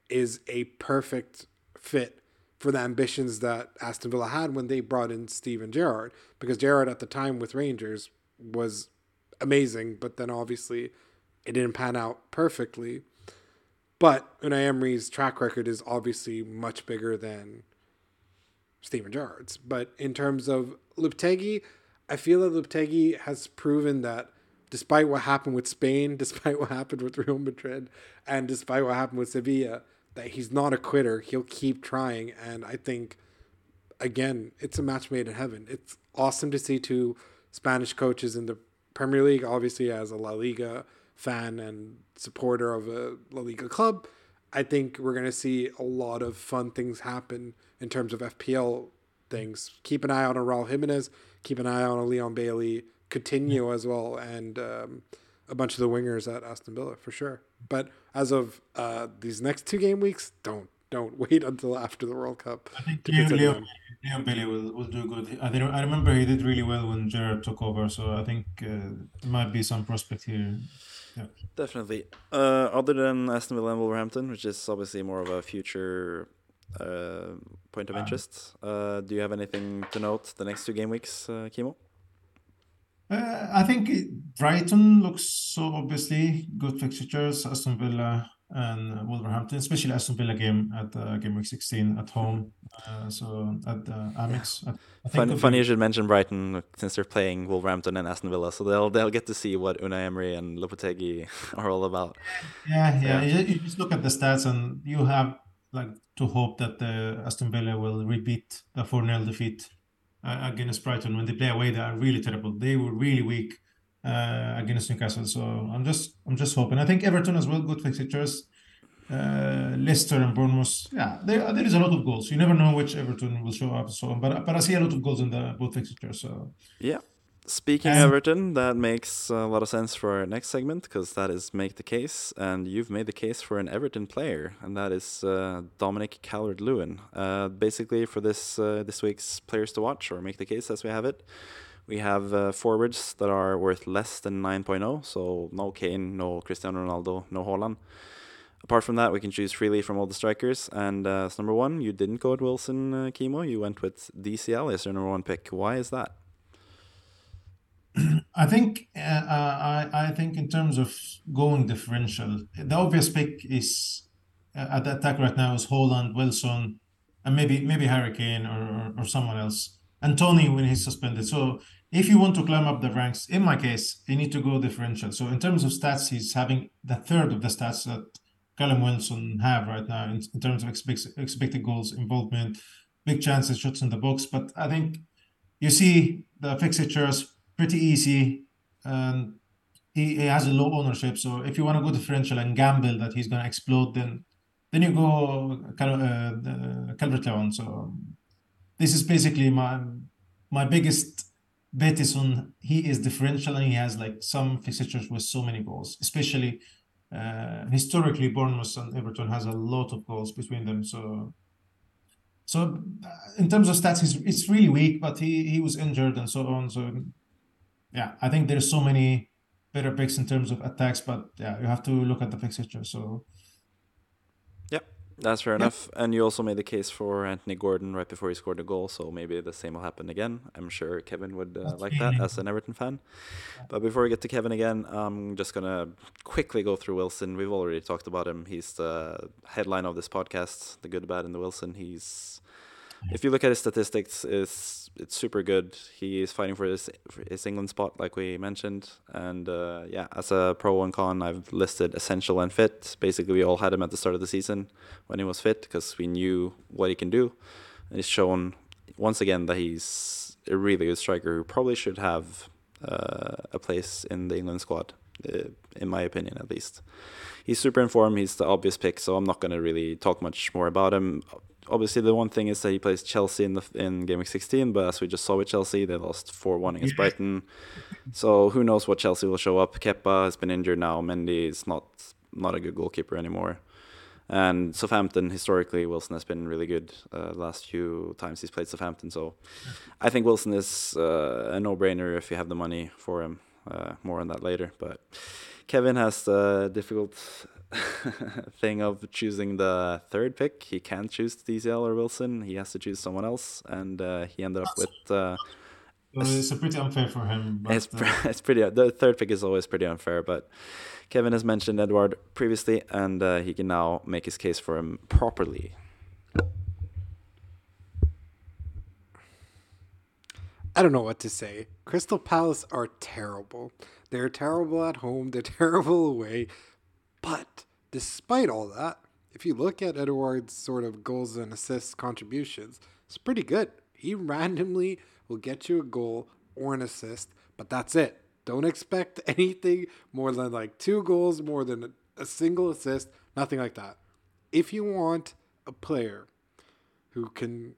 is a perfect fit for the ambitions that Aston Villa had when they brought in Steven Gerrard. Because Gerrard at the time with Rangers was amazing, but then obviously it didn't pan out perfectly. But Unai Emery's track record is obviously much bigger than Steven Gerrard's. But in terms of Lopetegui, I feel that Lopetegui has proven that despite what happened with Spain, <laughs> despite what happened with Real Madrid, and despite what happened with Sevilla, that he's not a quitter. He'll keep trying. And I think, again, it's a match made in heaven. It's awesome to see two Spanish coaches in the Premier League, obviously, as a La Liga fan and supporter of a La Liga club. I think we're going to see a lot of fun things happen in terms of FPL things. Keep an eye on Raul Jimenez. Keep an eye on Leon Bailey. Coutinho as well, and um, a bunch of the wingers at Aston Villa for sure. But as of uh, these next two game weeks, don't don't <laughs> wait until after the World Cup. I think Leo, Leo, Leo Bailey will, will do good. I, I remember he did really well when Gerrard took over, so I think uh, there might be some prospect here. Yeah. Definitely. Uh, other than Aston Villa and Wolverhampton, which is obviously more of a future uh, point of interest, uh, do you have anything to note the next two game weeks, uh, Kimo? Uh, I think Brighton looks so obviously good fixtures. Aston Villa and Wolverhampton, especially Aston Villa game at uh, game week 16 at home. Uh, so at uh, Amex. Yeah. Fun, funny you should mention Brighton since they're playing Wolverhampton and Aston Villa, so they'll they'll get to see what Unai Emery and Lopetegui <laughs> are all about. Yeah, yeah. yeah. You, you, just look at the stats, and you have like to hope that the Aston Villa will repeat the 4 0 defeat uh, against Brighton when they play away. They are really terrible. They were really weak uh, against Newcastle. So I'm just I'm just hoping. I think Everton as well. Good fixtures. Uh, Leicester and Bournemouth. Yeah, there there is a lot of goals. You never know which Everton will show up. So, but but I see a lot of goals in the both fixtures. So yeah. Speaking of Everton, that makes a lot of sense for our next segment because that is make the case, and you've made the case for an Everton player, and that is uh, Dominic Calvert-Lewin. Uh, basically, for this uh, this week's players to watch or make the case as we have it, we have uh, forwards that are worth less than 9.0, so no Kane, no Cristiano Ronaldo, no Haaland. Apart from that, we can choose freely from all the strikers. And uh, number one, you didn't go with Wilson uh, Kimo. You went with DCL as your number one pick. Why is that? <clears throat> I think uh, I, I think in terms of going differential, the obvious pick is uh, at the attack right now is Haaland, Wilson, and maybe maybe Harry Kane or, or, or someone else. And Toney when he's suspended. So if you want to climb up the ranks, in my case, you need to go differential. So in terms of stats, he's having the third of the stats that Callum Wilson have right now in, in terms of expect, expected goals, involvement, big chances, shots in the box. But I think you see the fixtures pretty easy. And he, he has a low ownership. So if you want to go differential and gamble that he's going to explode, then then you go uh, Calvert Lewin. So this is basically my my biggest bet is on he is differential and he has like some fixtures with so many goals, especially uh, historically Bournemouth and Everton has a lot of goals between them. So so uh, in terms of stats, he's it's really weak, but he he was injured and so on. So yeah, I think there's so many better picks in terms of attacks, but yeah, you have to look at the fixture. So that's fair enough. And you also made the case for Anthony Gordon right before he scored a goal, so maybe the same will happen again. I'm sure Kevin would uh, like that as an Everton fan. But before we get to Kevin again, I'm just gonna quickly go through Wilson. We've already talked about him. He's the headline of this podcast, the good, bad, and the Wilson. He's if you look at his statistics, it's it's super good. He is fighting for his for his England spot, like we mentioned, and uh, yeah, as a pro and con, I've listed essential and fit. Basically, we all had him at the start of the season when he was fit because we knew what he can do, and he's shown once again that he's a really good striker who probably should have uh, a place in the England squad, uh, in my opinion, at least. He's super informed. He's the obvious pick, so I'm not going to really talk much more about him obviously the one thing is that he plays Chelsea in the in game week 16, but as we just saw with Chelsea, they lost 4-1 against Brighton. So who knows what Chelsea will show up. Kepa has been injured now. Mendy is not not a good goalkeeper anymore. And Southampton, historically, Wilson has been really good uh, the last few times he's played Southampton. So I think Wilson is uh, a no-brainer if you have the money for him. Uh, more on that later. But Kevin has the difficult <laughs> thing of choosing the third pick. He can't choose DCL or Wilson. He has to choose someone else, and uh, he ended up with. Uh, it's a pretty unfair for him. But, it's, uh, <laughs> it's pretty. The third pick is always pretty unfair, but Kevin has mentioned Edouard previously, and uh, he can now make his case for him properly. I don't know what to say. Crystal Palace are terrible. They're terrible at home, they're <laughs> terrible away. But despite all that, if you look at Edouard's sort of goals and assists contributions, it's pretty good. He <laughs> randomly will get you a goal or an assist, but that's it. Don't expect <laughs> anything more than like two goals, more than a single assist, nothing like that. If you want a player who can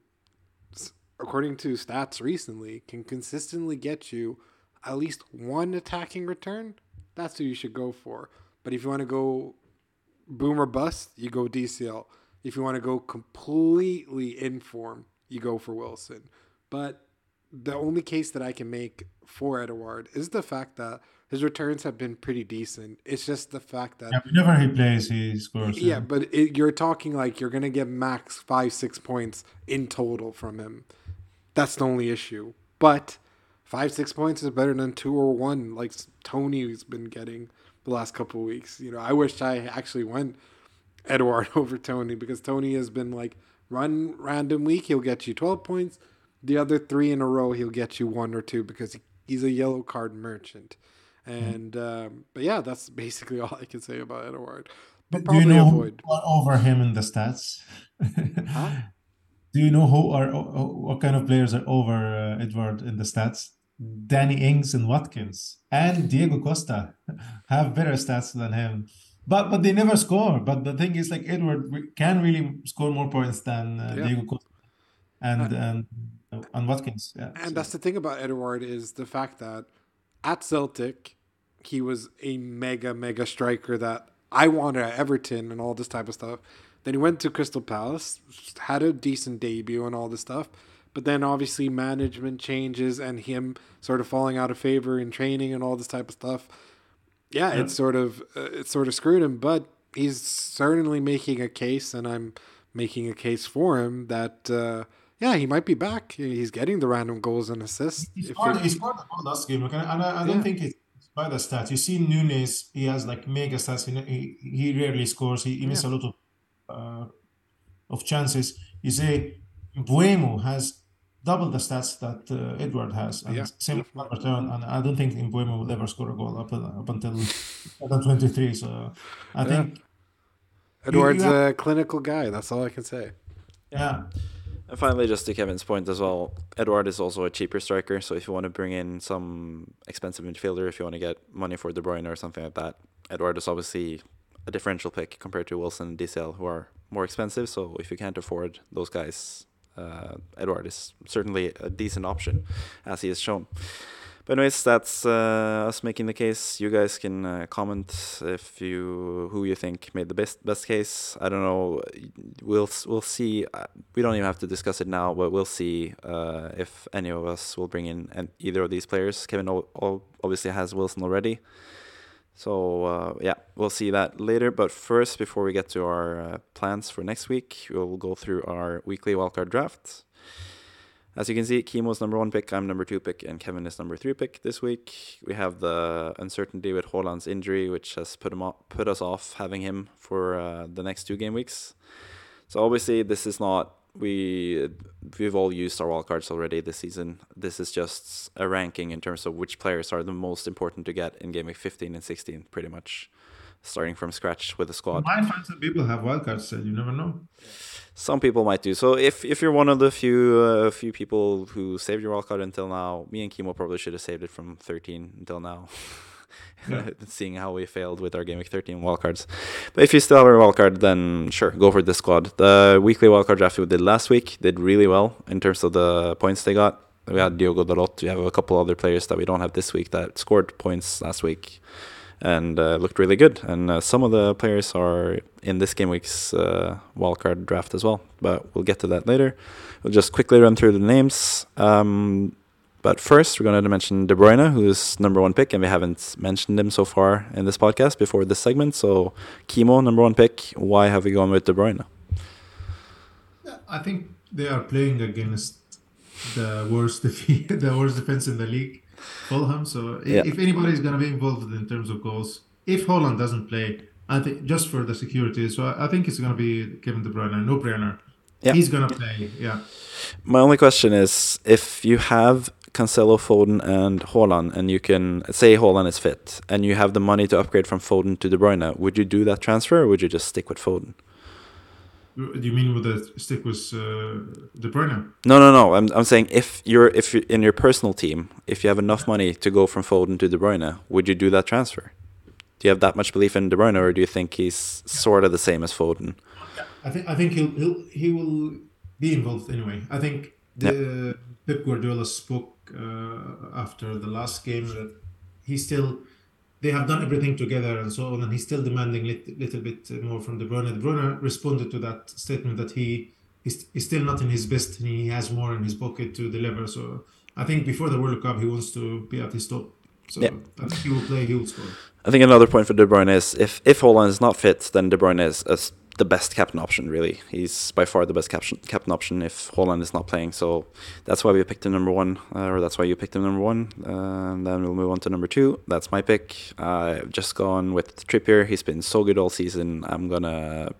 according to stats recently, can consistently get you at least one attacking return, that's who you should go for. But if you want to go boom or bust, you go DCL. If you want to go completely in form, you go for Wilson. But the only case that I can make for Edouard is the fact that his returns have been pretty decent. It's just the fact that yeah, whenever he plays, he scores. Yeah, yeah. but it, you're talking like you're gonna get max five, six points in total from him. That's the only issue. But five, six points is better than two or one, like Toney's been getting the last couple weeks. You know, I wish I actually went <laughs> Edouard <laughs> over Toney because Toney has been like run random week, he'll get you 12 points. The other three in a row, he'll get you one or two because he, he's a yellow card merchant. And um, but yeah, that's basically <laughs> all I can say about Edouard. But do you know avoid. over him in the stats? huh? Do you know who are what kind of players are over uh, Edouard in the stats? Danny Ings and Watkins and Diego Costa <laughs> have better stats than him. But but they never score. But the thing is, like Edouard can really score more points than uh, yeah. Diego Costa and and and Watkins. Yeah, and so. that's the thing about Edouard is the fact that at Celtic he was a mega mega striker that I wanted at Everton and all this type of stuff. Then he went to Crystal Palace, had a decent debut and all this stuff. But then obviously management changes and him sort of falling out of favor in training and all this type of stuff. Yeah, yeah. it's sort of uh, it sort of screwed him. But he's certainly making a case, and I'm making a case for him that. Uh, yeah, he might be back. He's getting the random goals and assists. He's part, he's part of the last game, and I, I don't yeah. think it's by the stats. You see Nunez, he has like mega stats. He, he rarely scores. He, he misses a lot of uh, of chances. You say Mbeumo has double the stats that uh, Edouard has, and yeah. same return. And I don't think Mbeumo will ever score a goal up, up until 2023. So I yeah. think Edouard's you, you have, a clinical guy. That's all I can say. Yeah. And finally, just to Kevin's point as well, Edouard is also a cheaper striker. So if you want to bring in some expensive midfielder, if you want to get money for De Bruyne or something like that, Edouard is obviously a differential pick compared to Wilson and DCL, who are more expensive. So if you can't afford those guys, uh, Edouard is certainly a decent option, as he has shown. But anyways, that's uh, us making the case. You guys can uh, comment if you who you think made the best best case. I don't know. We'll we'll see. Uh, we don't even have to discuss it now, but we'll see uh, if any of us will bring in either of these players. Kevin obviously has Wilson already. So uh, yeah, we'll see that later. But first, before we get to our uh, plans for next week, we'll go through our weekly wildcard draft. As you can see, Kimo's number one pick, I'm number two pick, and Kevin is number three pick this week. We have the uncertainty with Haaland's injury, which has put him off, put us off having him for uh, the next two game weeks. So obviously, this is not we we've all used our wildcards already this season. This is just a ranking in terms of which players are the most important to get in game week 15 and 16, pretty much starting from scratch with a squad. Find some people have wildcards, so you never know. Some people might do. So if if you're one of the few uh, few people who saved your wildcard until now, me and Kimo probably should have saved it from 13 until now. <laughs> <laughs> seeing how we failed with our Game Week 13 wildcards. But if you still have a wildcard, then sure, go for this squad. The weekly wildcard draft we did last week did really well in terms of the points they got. We had Diogo Dalot. We have a couple other players that we don't have this week that scored points last week and uh, looked really good. And uh, some of the players are in this game week's uh, wildcard draft as well, but we'll get to that later. We'll just quickly run through the names. Um, but first, we're going to mention De Bruyne, who's number one pick, and we haven't mentioned him so far in this podcast before this segment. So, Kimo, number one pick. Why have we gone with De Bruyne? I think they are playing against the worst <laughs> defeat, the worst defense in the league, Fulham. So, yeah. if anybody is going to be involved in terms of goals, if Haaland doesn't play, I think just for the security, so I think it's going to be Kevin De Bruyne, no brainer. Yeah. He's going to play, yeah. My only question is if you have Cancelo, Foden, and Haaland, and you can say Haaland is fit, and you have the money to upgrade from Foden to De Bruyne, would you do that transfer, or would you just stick with Foden? Do you mean with the stick with uh, De Bruyne? No, no, no. I'm, I'm saying if you're if you're in your personal team, if you have enough money to go from Foden to De Bruyne, would you do that transfer? Do you have that much belief in De Bruyne, or do you think he's sort of the same as Foden? I think I think he'll, he'll he will be involved anyway. I think the Pep Guardiola spoke Uh, after the last game that he still they have done everything together and so on, and he's still demanding a lit, little bit more from De Bruyne. De Bruyne responded to that statement that he is still not in his best and he has more in his pocket to deliver. So I think before the World Cup, he wants to be at his top. So yeah. I think he will play, he will score. I think another point for De Bruyne is if if Haaland is not fit, then De Bruyne is, is the best captain option. Really, he's by far the best captain captain option if Haaland is not playing. So that's why we picked him number one, uh, or that's why you picked him number one. Uh, and then we'll move on to number two. That's my pick. I've just gone with Trippier. He's been so good all season. I'm gonna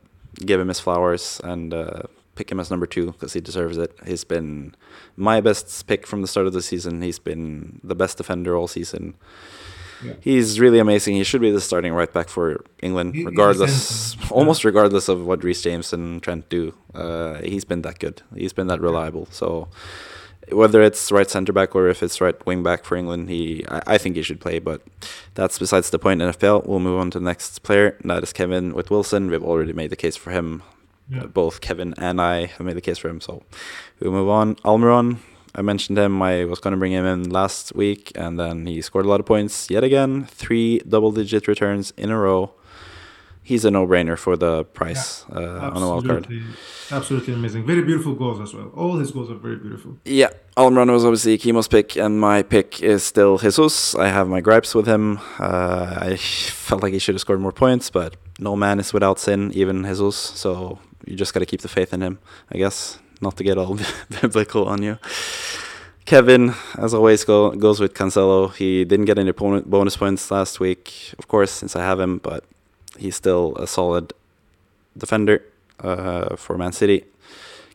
give him his flowers and uh, pick him as number two because he deserves it. He's been my best pick from the start of the season. He's been the best defender all season. Yeah. He's really amazing. He should be the starting right back for England, he, regardless, <laughs> almost regardless of what Reece James and Trent do. Uh, he's been that good. He's been that reliable. So whether it's right centre back or if it's right wing back for England, he I, I, think he should play. But that's besides the point. NFL. We'll move on to the next player. And that is Kevin with Wilson. We've already made the case for him. Yeah. Both Kevin and I have made the case for him. So we'll move on. Almiron I mentioned him. I was going to bring him in last week, and then he scored a lot of points yet again. Three double-digit returns in a row. He's a no-brainer for the price yeah, uh, on a wild card. Absolutely amazing. Very beautiful goals as well. All his goals are very beautiful. Yeah, Almiron was obviously Kimo's pick, and my pick is still Jesus. I have my gripes with him. Uh, I felt like he should have scored more points, but no man is without sin, even Jesus. So you just got to keep the faith in him, I guess not to get all <laughs> biblical on you. Kevin, as always, go, goes with Cancelo. He didn't get any bonus points last week, of course, since I have him, but he's still a solid defender uh, for Man City.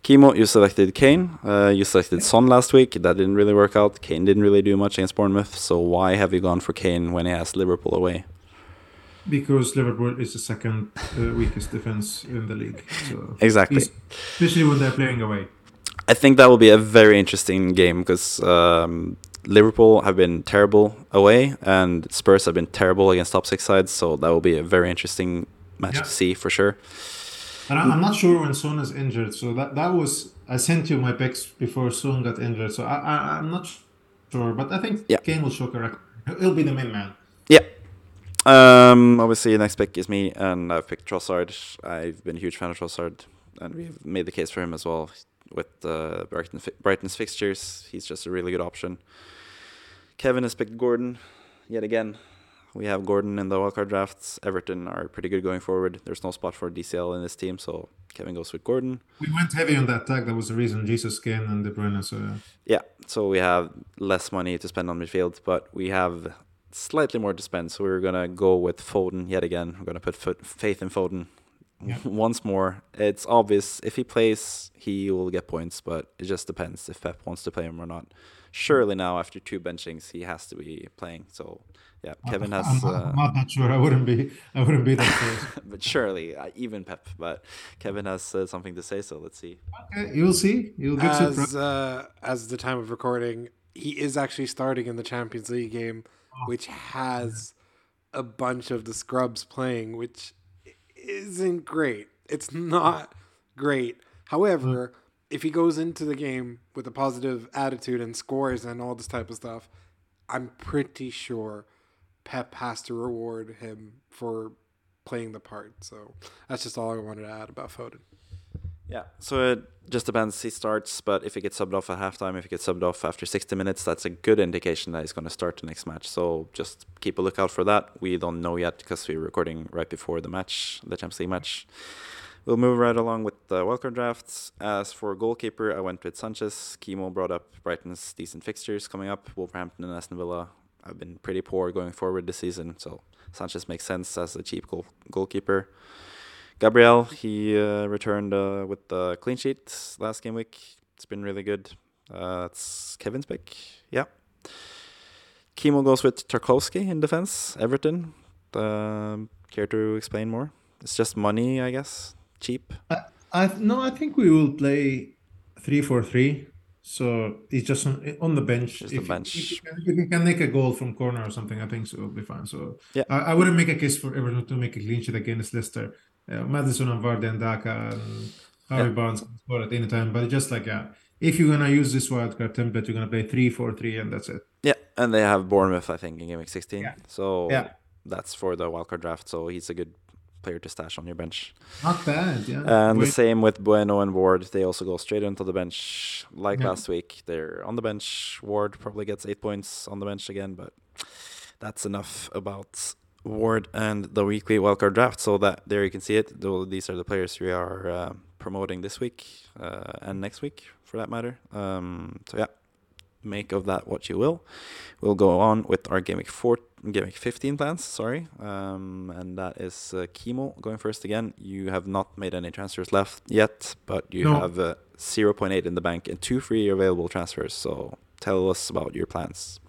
Kimo, you selected Kane. Uh, you selected Son last week. That didn't really work out. Kane didn't really do much against Bournemouth. So why have you gone for Kane when he has Liverpool away? Because Liverpool is the second uh, weakest defense in the league. So exactly, especially when they're playing away. I think that will be a very interesting game because um, Liverpool have been terrible away and Spurs have been terrible against top six sides. So that will be a very interesting match yeah. to see for sure. And I'm not sure when Son is injured. So that that was I sent you my picks before Son got injured. So I, I am not sure, but I think yeah. Kane will show correct. He'll be the main man. Yeah, um, obviously, next pick is me, and I've picked Trossard. I've been a huge fan of Trossard, and we've made the case for him as well with uh, Brighton, Brighton's fixtures. He's just a really good option. Kevin has picked Gordon yet again. We have Gordon in the wildcard drafts. Everton are pretty good going forward. There's no spot for DCL in this team, so Kevin goes with Gordon. We went heavy on that tag. That was the reason Jesus came and De Bruyne. So yeah, so we have less money to spend on midfield, but we have slightly more to spend. So we are gonna go with Foden yet again. We're gonna put faith in Foden yeah. <laughs> once more. It's obvious if he plays, he will get points, but it just depends if Pep wants to play him or not. Surely now after two benchings, he has to be playing. So yeah, Kevin has. I'm, uh, I'm not that sure. I wouldn't be. I wouldn't be that close. <laughs> but surely, uh, even Pep. But Kevin has uh, something to say. So let's see. Okay, you'll see. You'll get as uh, as the time of recording, he is actually starting in the Champions League game Oh, which has a bunch of the scrubs playing, which isn't great. It's not great. However, mm-hmm. if he goes into the game with a positive attitude and scores and all this type of stuff, I'm pretty sure Pep has to reward him for playing the part. So that's just all I wanted to add about Foden. Yeah, so it just depends. He starts, but if he gets subbed off at halftime, if he gets subbed off after 60 minutes, that's a good indication that he's going to start the next match. So just keep a lookout for that. We don't know yet because we're recording right before the match, the Champions League match. We'll move right along with the wildcard drafts. As for goalkeeper, I went with Sanchez. Kimo brought up Brighton's decent fixtures coming up. Wolverhampton and Aston Villa have been pretty poor going forward this season, so Sanchez makes sense as a cheap goal- goalkeeper. Gabriel, he uh, returned uh, with the clean sheet last game week. It's been really good. Uh, that's Kevin's pick. Yeah. Kimo goes with Tarkowski in defense. Everton. Um, care to explain more? It's just money, I guess. Cheap. I, I no, I think we will play three four three. So he's just on, on the bench. Just if, the bench. If, if, if he can make a goal from corner or something, I think so. It'll be fine. So Yeah. I, I wouldn't make a case for Everton to make a clean sheet against Leicester. Uh, Maddison and Vardy and Daka and Harvey Yeah. Barnes can score at any time. But just like yeah, if you're gonna use this wildcard template, you're gonna play three four three, and that's it. Yeah, and they have Bournemouth, I think, in game week 16. Yeah. So Yeah. that's for the wildcard draft. So he's a good player to stash on your bench. Not bad. Yeah. And the same with Bueno and Ward. They also go straight into the bench. Like Yeah. last week, they're on the bench. Ward probably gets eight points on the bench again, but that's enough about Ward and the weekly wildcard draft. So that there you can see it. These are the players we are uh, promoting this week uh, and next week, for that matter. Um, so yeah, make of that what you will. We'll go on with our week four, week 15 plans. Sorry, um, and that is uh, Kimo going first again. You have not made any transfers left yet, but you No. have uh, 0.8 in the bank and two free available transfers. So tell us about your plans.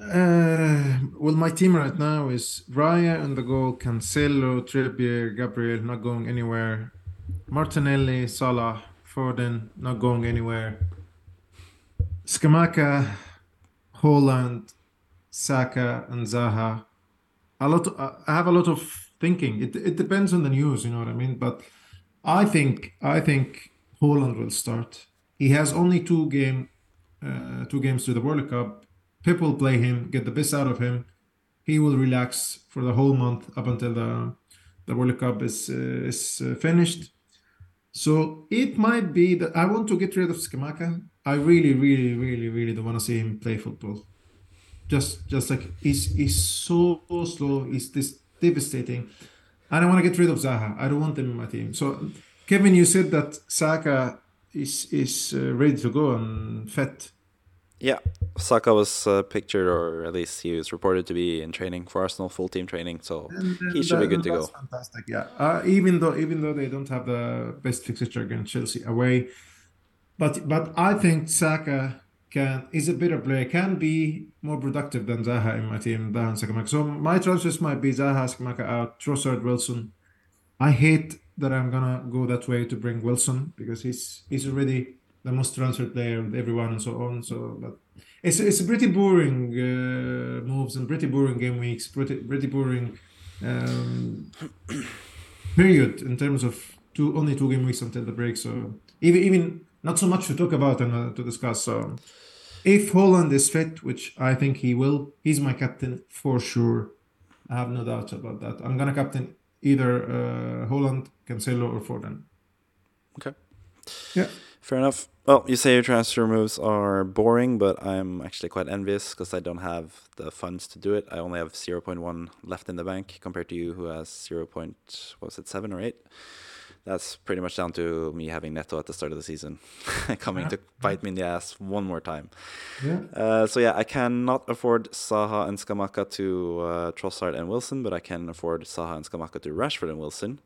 Uh, well, my team right now is Raya on the goal, Cancelo, Trippier, Gabriel not going anywhere, Martinelli, Salah, Foden not going anywhere, Scamacca, Haaland, Saka, and Zaha. A lot. uh, I have a lot of thinking. It it depends on the news, you know what I mean. But I think I think Haaland will start. He has only two game, uh, two games to the World Cup. Pep will play him, get the best out of him. He will relax for the whole month up until the the World Cup is uh, is uh, finished. So it might be that I want to get rid of Scamacca. I really, really, really, really don't want to see him play football. Just, just like he's he's so slow. He's this devastating. I want to get rid of Zaha. I don't want him in my team. So, Kevin, you said that Saka is is uh, ready to go and fit. Yeah, Saka was uh, pictured, or at least he was reported to be in training for Arsenal, full team training. So And, he uh, should be good to go. Fantastic, yeah. Uh, even though even though they don't have the best fixture against Chelsea away, but but I think Saka can is a better player, can be more productive than Zaha in my team than Scamacca. So my transfers might be Zaha, Scamacca out, Trossard, Wilson. I hate that I'm gonna go that way to bring Wilson because he's he's already the most transferred player with everyone and so on. So, but it's it's a pretty boring uh, moves and pretty boring game weeks, pretty pretty boring um, <coughs> period in terms of two only two game weeks until the break. So even even not so much to talk about and uh, to discuss. So if Haaland is fit, which I think he will, he's my captain for sure. I have no doubt about that. I'm gonna captain either uh, Haaland, Cancelo, or Foden. Okay. Yeah. Fair enough. Well, you say your transfer moves are boring, but I'm actually quite envious because I don't have the funds to do it. I only have 0.1 left in the bank compared to you, who has 0. Point, what was it, 7 or 8? That's pretty much down to me having Neto at the start of the season, <laughs> coming to bite me in the ass one more time. Yeah. Uh, so yeah, I cannot afford Zaha and Scamacca to uh, Trossard and Wilson, but I can afford Zaha and Scamacca to Rashford and Wilson.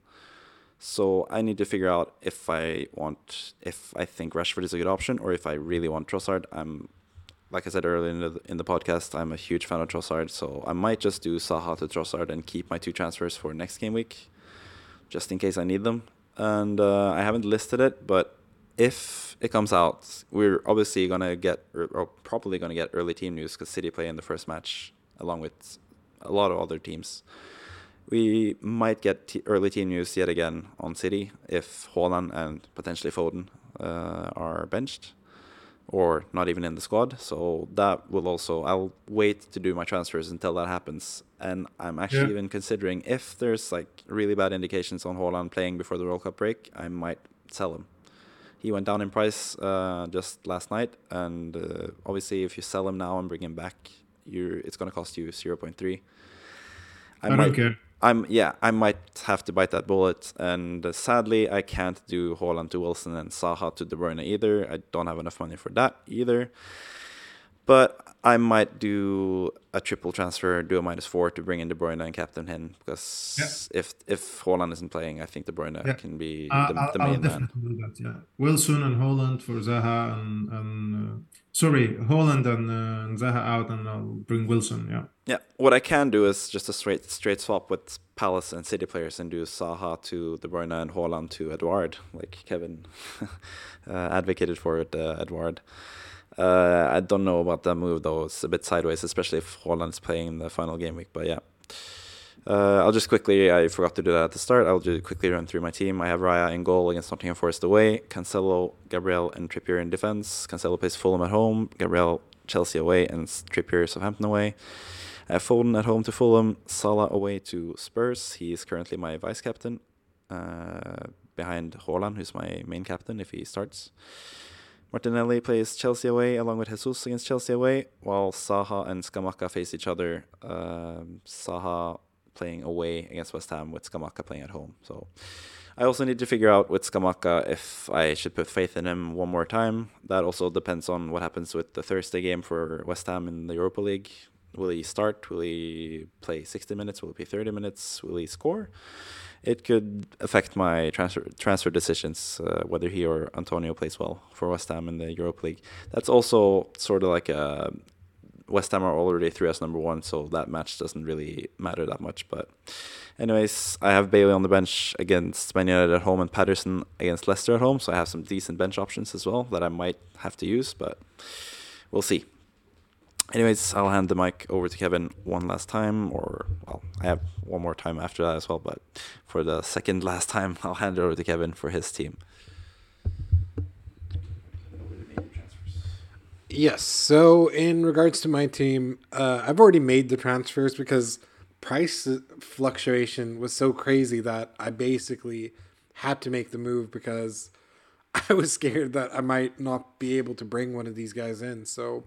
So I need to figure out if I want, if I think Rashford is a good option, or if I really want Trossard. I'm, like I said earlier in the, in the podcast, I'm a huge fan of Trossard, so I might just do Zaha to Trossard and keep my two transfers for next game week, just in case I need them. And uh, I haven't listed it, but if it comes out, we're obviously gonna get, or, or probably gonna get early team news because City play in the first match along with a lot of other teams. We might get t- early team news yet again on City if Haaland and potentially Foden uh, are benched or not even in the squad. So that will also, I'll wait to do my transfers until that happens. And I'm actually Yeah. even considering if there's like really bad indications on Haaland playing before the World Cup break, I might sell him. He went down in price uh, just last night, and uh, obviously, if you sell him now and bring him back, you it's going to cost you 0.3. I, don't might- care. I'm yeah, I might have to bite that bullet, and uh, sadly, I can't do Haaland to Wilson and Zaha to De Bruyne either. I don't have enough money for that either. But I might do a triple transfer, do a minus four to bring in De Bruyne and captain him because yeah. if if Haaland isn't playing, I think De Bruyne yeah. can be uh, the, the main man. Do that, yeah. Wilson and Holland for Zaha and, and uh, sorry, Haaland and, uh, Zaha out, and I'll bring Wilson. Yeah. Yeah. What I can do is just a straight straight swap with Palace and City players and do Zaha to De Bruyne and Haaland to Edouard, like Kevin <laughs> uh, advocated for it, uh, Edouard. Uh, I don't know about that move though. It's a bit sideways, especially if Haaland's playing in the final game week. But yeah, uh, I'll just quickly. I forgot to do that at the start. I'll just quickly run through my team. I have Raya in goal against Nottingham Forest away. Cancelo, Gabriel, and Trippier in defense. Cancelo plays Fulham at home. Gabriel, Chelsea away, and Trippier, Southampton away. I have Foden at home to Fulham. Salah away to Spurs. He is currently my vice captain, uh, behind Haaland, who's my main captain if he starts. Martinelli plays Chelsea away along with Jesus against Chelsea away, while Zaha and Scamacca face each other. Um, Zaha playing away against West Ham with Scamacca playing at home. So I also need to figure out with Scamacca if I should put faith in him one more time. That also depends on what happens with the Thursday game for West Ham in the Europa League. Will he start? Will he play 60 minutes? Will it be 30 minutes? Will he score? it could affect my transfer transfer decisions uh, whether he or Antonio plays well for West Ham in the Europa League. That's also sort of like a West Ham are already three as number one, so that match doesn't really matter that much. But, anyways, I have Bailey on the bench against Man United at home and Patterson against Leicester at home, so I have some decent bench options as well that I might have to use, but we'll see anyways, I'll hand the mic over to Kevin one last time, or well, I have one more time after that as well. But for the second last time, <laughs> I'll hand it over to Kevin for his team. Yes. So in regards to my team, uh, I've already made the transfers because price fluctuation was so crazy that I basically had to make the move because <laughs> I was scared that I might not be able to bring one of these guys in. So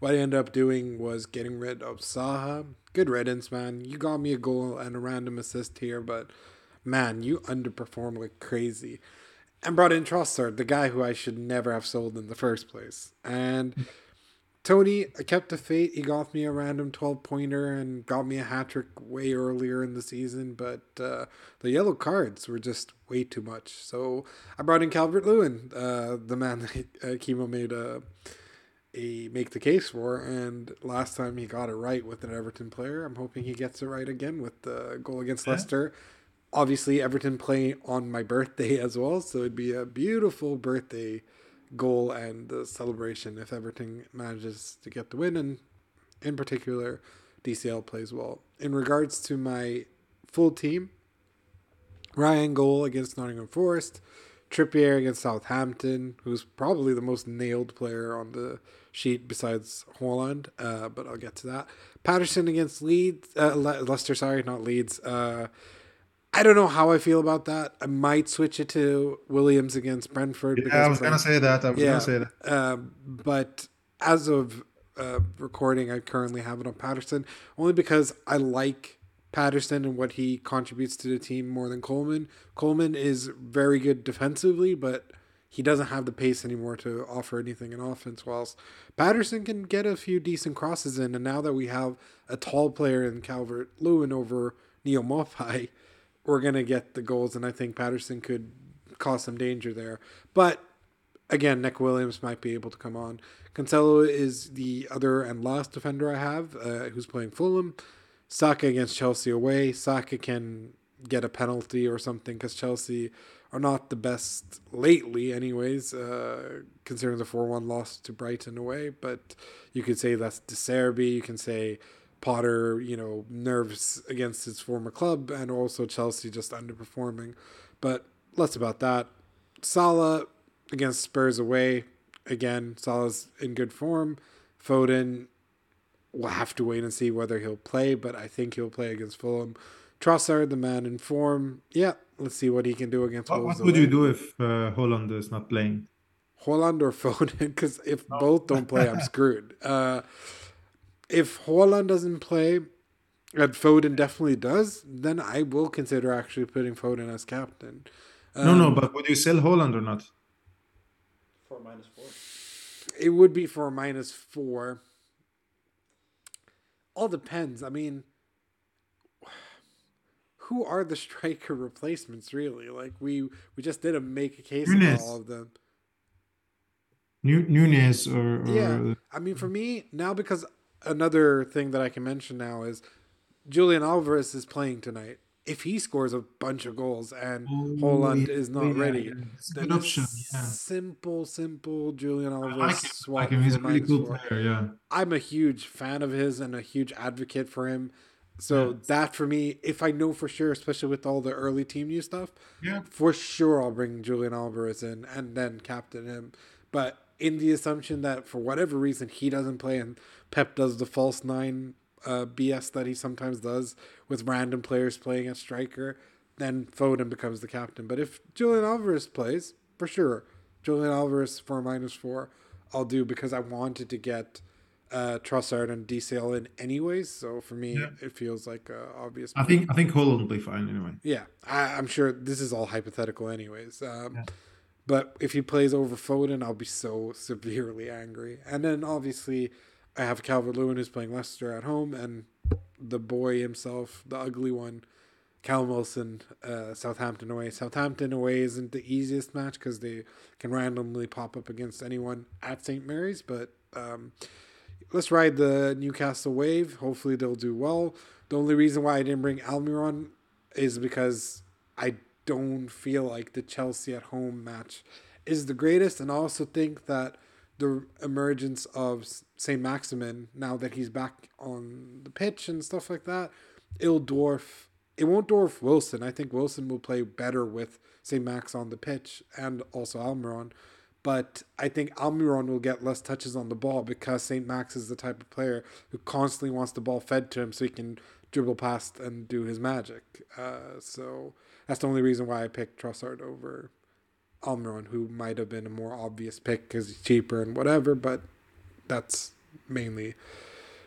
what I ended up doing was getting rid of Zaha. Good riddance, man. You got me a goal and a random assist here, but man, you underperformed like crazy. And brought in Trossard, the guy who I should never have sold in the first place. And Toney, I kept the fate. He got me a random 12 pointer and got me a hat trick way earlier in the season, but uh, the yellow cards were just way too much. So I brought in Calvert Lewin, uh, the man <laughs> that uh, Kimo made a a make the case for. And last time he got it right with an Everton player. I'm hoping he gets it right again with the goal against yeah. Leicester. Obviously, Everton play on my birthday <laughs> as well, so it'd be a beautiful birthday goal and celebration if Everton manages to get the win, and in particular, DCL plays well. In regards to my full team, Ryan goal against Nottingham Forest, Trippier against Southampton, who's probably the most nailed player on the sheet besides Haaland, uh, but I'll get to that. Patterson against Leeds, uh, Le- Leicester, sorry, not Leeds. Uh, I don't know how I feel about that. I might switch it to Williams against Brentford. Yeah, I was gonna say that. I was yeah, gonna say that. Um, but as of uh, recording, I currently have it on Patterson only because I like Patterson and what he contributes to the team more than Coleman. Coleman is very good defensively, but he doesn't have the pace anymore to offer anything in offense. Whilst Patterson can get a few decent crosses in, and now that we have a tall player in Calvert Lewin over Neal Maupay, we're gonna get the goals, and I think Patterson could cause some danger there. But again, Nick Williams might be able to come on. Cancelo is the other and last defender I have, uh, who's playing Fulham. Saka against Chelsea away. Saka can get a penalty or something because Chelsea are not the best lately, anyways, uh, considering the 4 1 loss to Brighton away. But you could say that's De Zerbi. You can say Potter, you know, nerves against his former club, and also Chelsea just underperforming. But less about that. Salah against Spurs away. Again, Salah's in good form. Foden, we'll have to wait and see whether he'll play, but I think he'll play against Fulham. Trossard, the man in form. Yeah, let's see what he can do against what, Wolves. What would you do if uh, Haaland is not playing? Haaland or <laughs> Foden? Because if no. both don't play, I'm <laughs> screwed. Uh, if Haaland doesn't play, and Foden definitely does, then I will consider actually putting Foden as captain. Um, no, no, um, but would you sell Haaland or not? For minus four. It would be for minus four. all depends. I mean, who are the striker replacements really? Like we we just didn't make a case Núñez. of all of them. Nu- Núñez or, or Yeah, I mean, for me now because another thing that I can mention now is Julian Alvarez is playing tonight. If he scores a bunch of goals and Oh, Haaland yeah, is not yeah, ready, yeah. It's then good option. Yeah. simple, simple Julian I Alvarez like him. I swap. like him. He's a really cool four. player. Yeah. I'm a huge fan of his and a huge advocate for him. So Yeah. that for me, if I know for sure, especially with all the early team new stuff, Yeah. for sure I'll bring Julian Alvarez in and then captain him. But in the assumption that for whatever reason he doesn't play and Pep does the false nine uh, BS that he sometimes does with random players playing at striker, then Foden becomes the captain. But if Julian Alvarez plays, for sure, Julian Alvarez for minus four, I'll do because I wanted to get uh, Trossard and DCL in anyways. So for me, Yeah. it feels like obvious. I think I think Haaland will be fine anyway. Yeah, I, I'm sure this is all hypothetical, anyways. Um, Yeah. But if he plays over Foden, I'll be so <laughs> severely angry. And then obviously, I have Calvert Lewin who's playing Leicester at home, and the boy himself, the ugly one, Callum Wilson, uh, Southampton away. Southampton away isn't the easiest match because they can randomly pop up against anyone at St. Mary's, but. Um, let's ride the Newcastle wave. Hopefully they'll do well. The only reason why I didn't bring Almiron is because I don't feel like the Chelsea at home match is the greatest, and I also think that the emergence of Saint Maximin now that he's back on the pitch and stuff like that, it'll dwarf. It won't dwarf Wilson. I think Wilson will play better with Saint Max on the pitch and also Almiron but I think Almiron will get less touches on the ball because St. Max is the type of player who constantly wants the ball fed to him so he can dribble past and do his magic. Uh, so that's the only reason why I picked Trossard over Almiron, who might have been a more obvious pick because he's cheaper and whatever, but that's mainly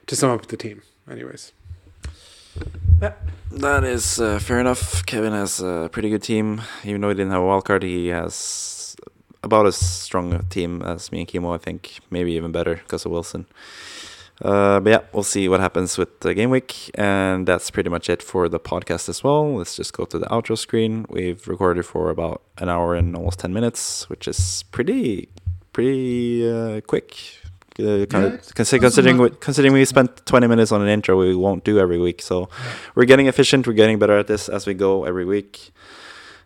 to sum up the team. Anyways. Yeah. That is uh, fair enough. Kevin has a pretty good team. Even though he didn't have a wild card, he has about as strong a team as me and Kimo, I think. Maybe even better because of Wilson. Uh, but yeah, we'll see what happens with the game week. And that's pretty much it for the podcast as well. Let's just go to the outro screen. We've recorded for about an hour and almost 10 minutes, which is pretty, pretty uh, quick. Uh, Yeah, of it's consi- not so considering we, considering we spent 20 minutes on an intro we won't do every week so we're getting efficient we're getting better at this as we go every week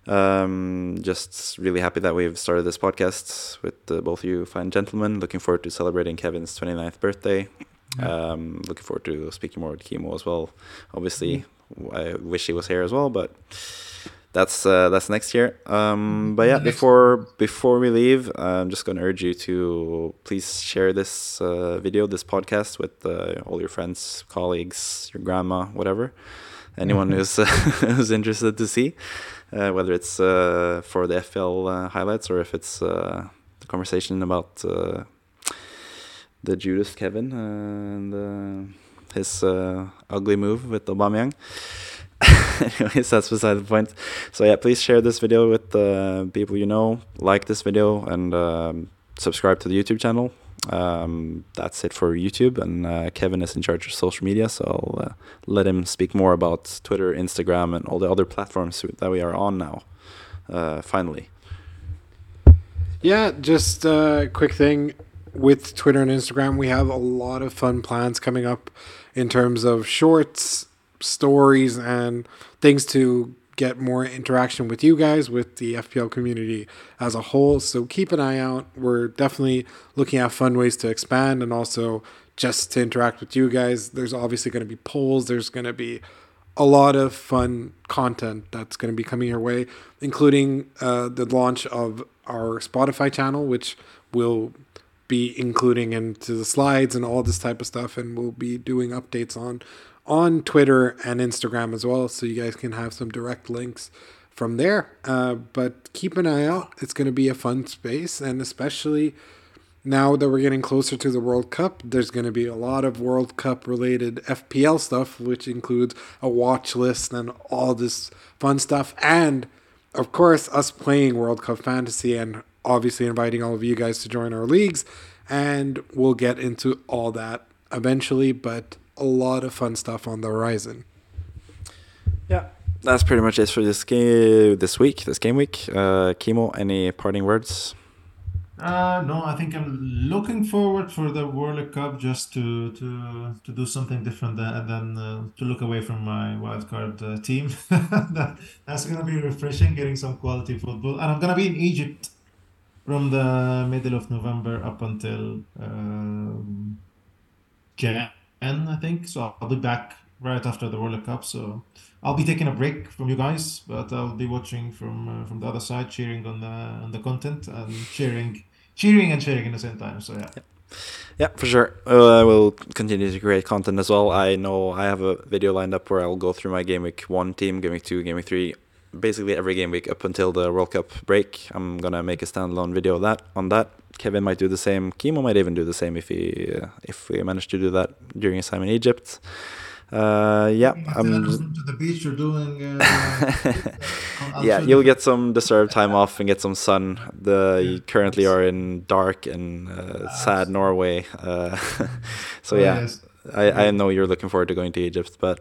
um, just really happy that we've started this podcast with uh, both you fine gentlemen. Looking forward to celebrating Kevin's 29th birthday. Yeah. Um, looking forward to speaking more with Kimo as well. Obviously, I wish he was here as well, but that's uh, that's next year. Um, but yeah, before before we leave, I'm just gonna urge you to please share this uh, video, this podcast with uh, all your friends, colleagues, your grandma, whatever, anyone Mhm. who's <laughs> who's interested to see, uh, whether it's uh, for the FPL uh, highlights or if it's uh, the conversation about uh, the Judas Kevin uh, and uh, his uh, ugly move with Aubameyang. <laughs> Anyways, that's beside the point. So yeah, please share this video with uh, people you know. Like this video and um, subscribe to the YouTube channel. Um, that's it for YouTube, and uh, Kevin is in charge of social media, so I'll let him speak more about Twitter, Instagram, and all the other platforms that we are on now. Finally, Yeah, just a quick thing with Twitter and Instagram. We have a lot of fun plans coming up in terms of shorts, stories, and things to get more interaction with you guys, with the FPL community as a whole. So keep an eye out. We're definitely looking at fun ways to expand and also just to interact with you guys. There's obviously going to be polls, there's going to be a lot of fun content that's going to be coming your way, including uh, the launch of our Spotify channel, which will be including into the slides and all this type of stuff, and we'll be doing updates on on Twitter and Instagram as well, so you guys can have some direct links from there. Uh, but keep an eye out; it's going to be a fun space, and especially now that we're getting closer to the World Cup, there's going to be a lot of World Cup related FPL stuff, which includes a watch list and all this fun stuff. And of course, us playing World Cup Fantasy and obviously inviting all of you guys to join our leagues. And we'll get into all that eventually. But a lot of fun stuff on the horizon. Yeah, that's pretty much it for this game this week, this game week. Uh, Kimo, any parting words? Uh, no, I think I'm looking forward for the World Cup just to to to do something different and then uh, to look away from my wildcard uh, team. <laughs> that, that's gonna be refreshing, getting some quality football, and I'm gonna be in Egypt from the middle of November up until um, Jan, I think. So I'll be back right after the World Cup. So I'll be taking a break from you guys, but I'll be watching from uh, from the other side, cheering on the on the content and cheering cheering and sharing in the same time. So yeah. yeah. Yeah, for sure. Uh, I will continue to create content as well. I know I have a video lined up where I'll go through my game week one team, game week two, game week three, basically every game week up until the World Cup break. I'm gonna make a standalone video of that on that. Kevin might do the same. Kimo might even do the same if he uh, if we manage to do that during his time in Egypt. Uh, yeah, I'm to the beach. You're doing. Uh, <laughs> yeah, you'll get some deserved time off and get some sun. The you currently are in dark and uh, sad Norway. Uh, <laughs> so oh, yeah. I, I know you're looking forward to going to Egypt. But,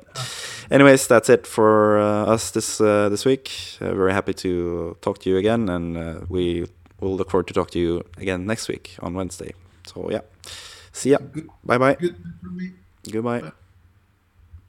anyways, that's it for uh, us this uh, this week. very happy to talk to you again, and we will look forward to talk to you again next week on Wednesday. So yeah, see ya. Bye bye. Goodbye.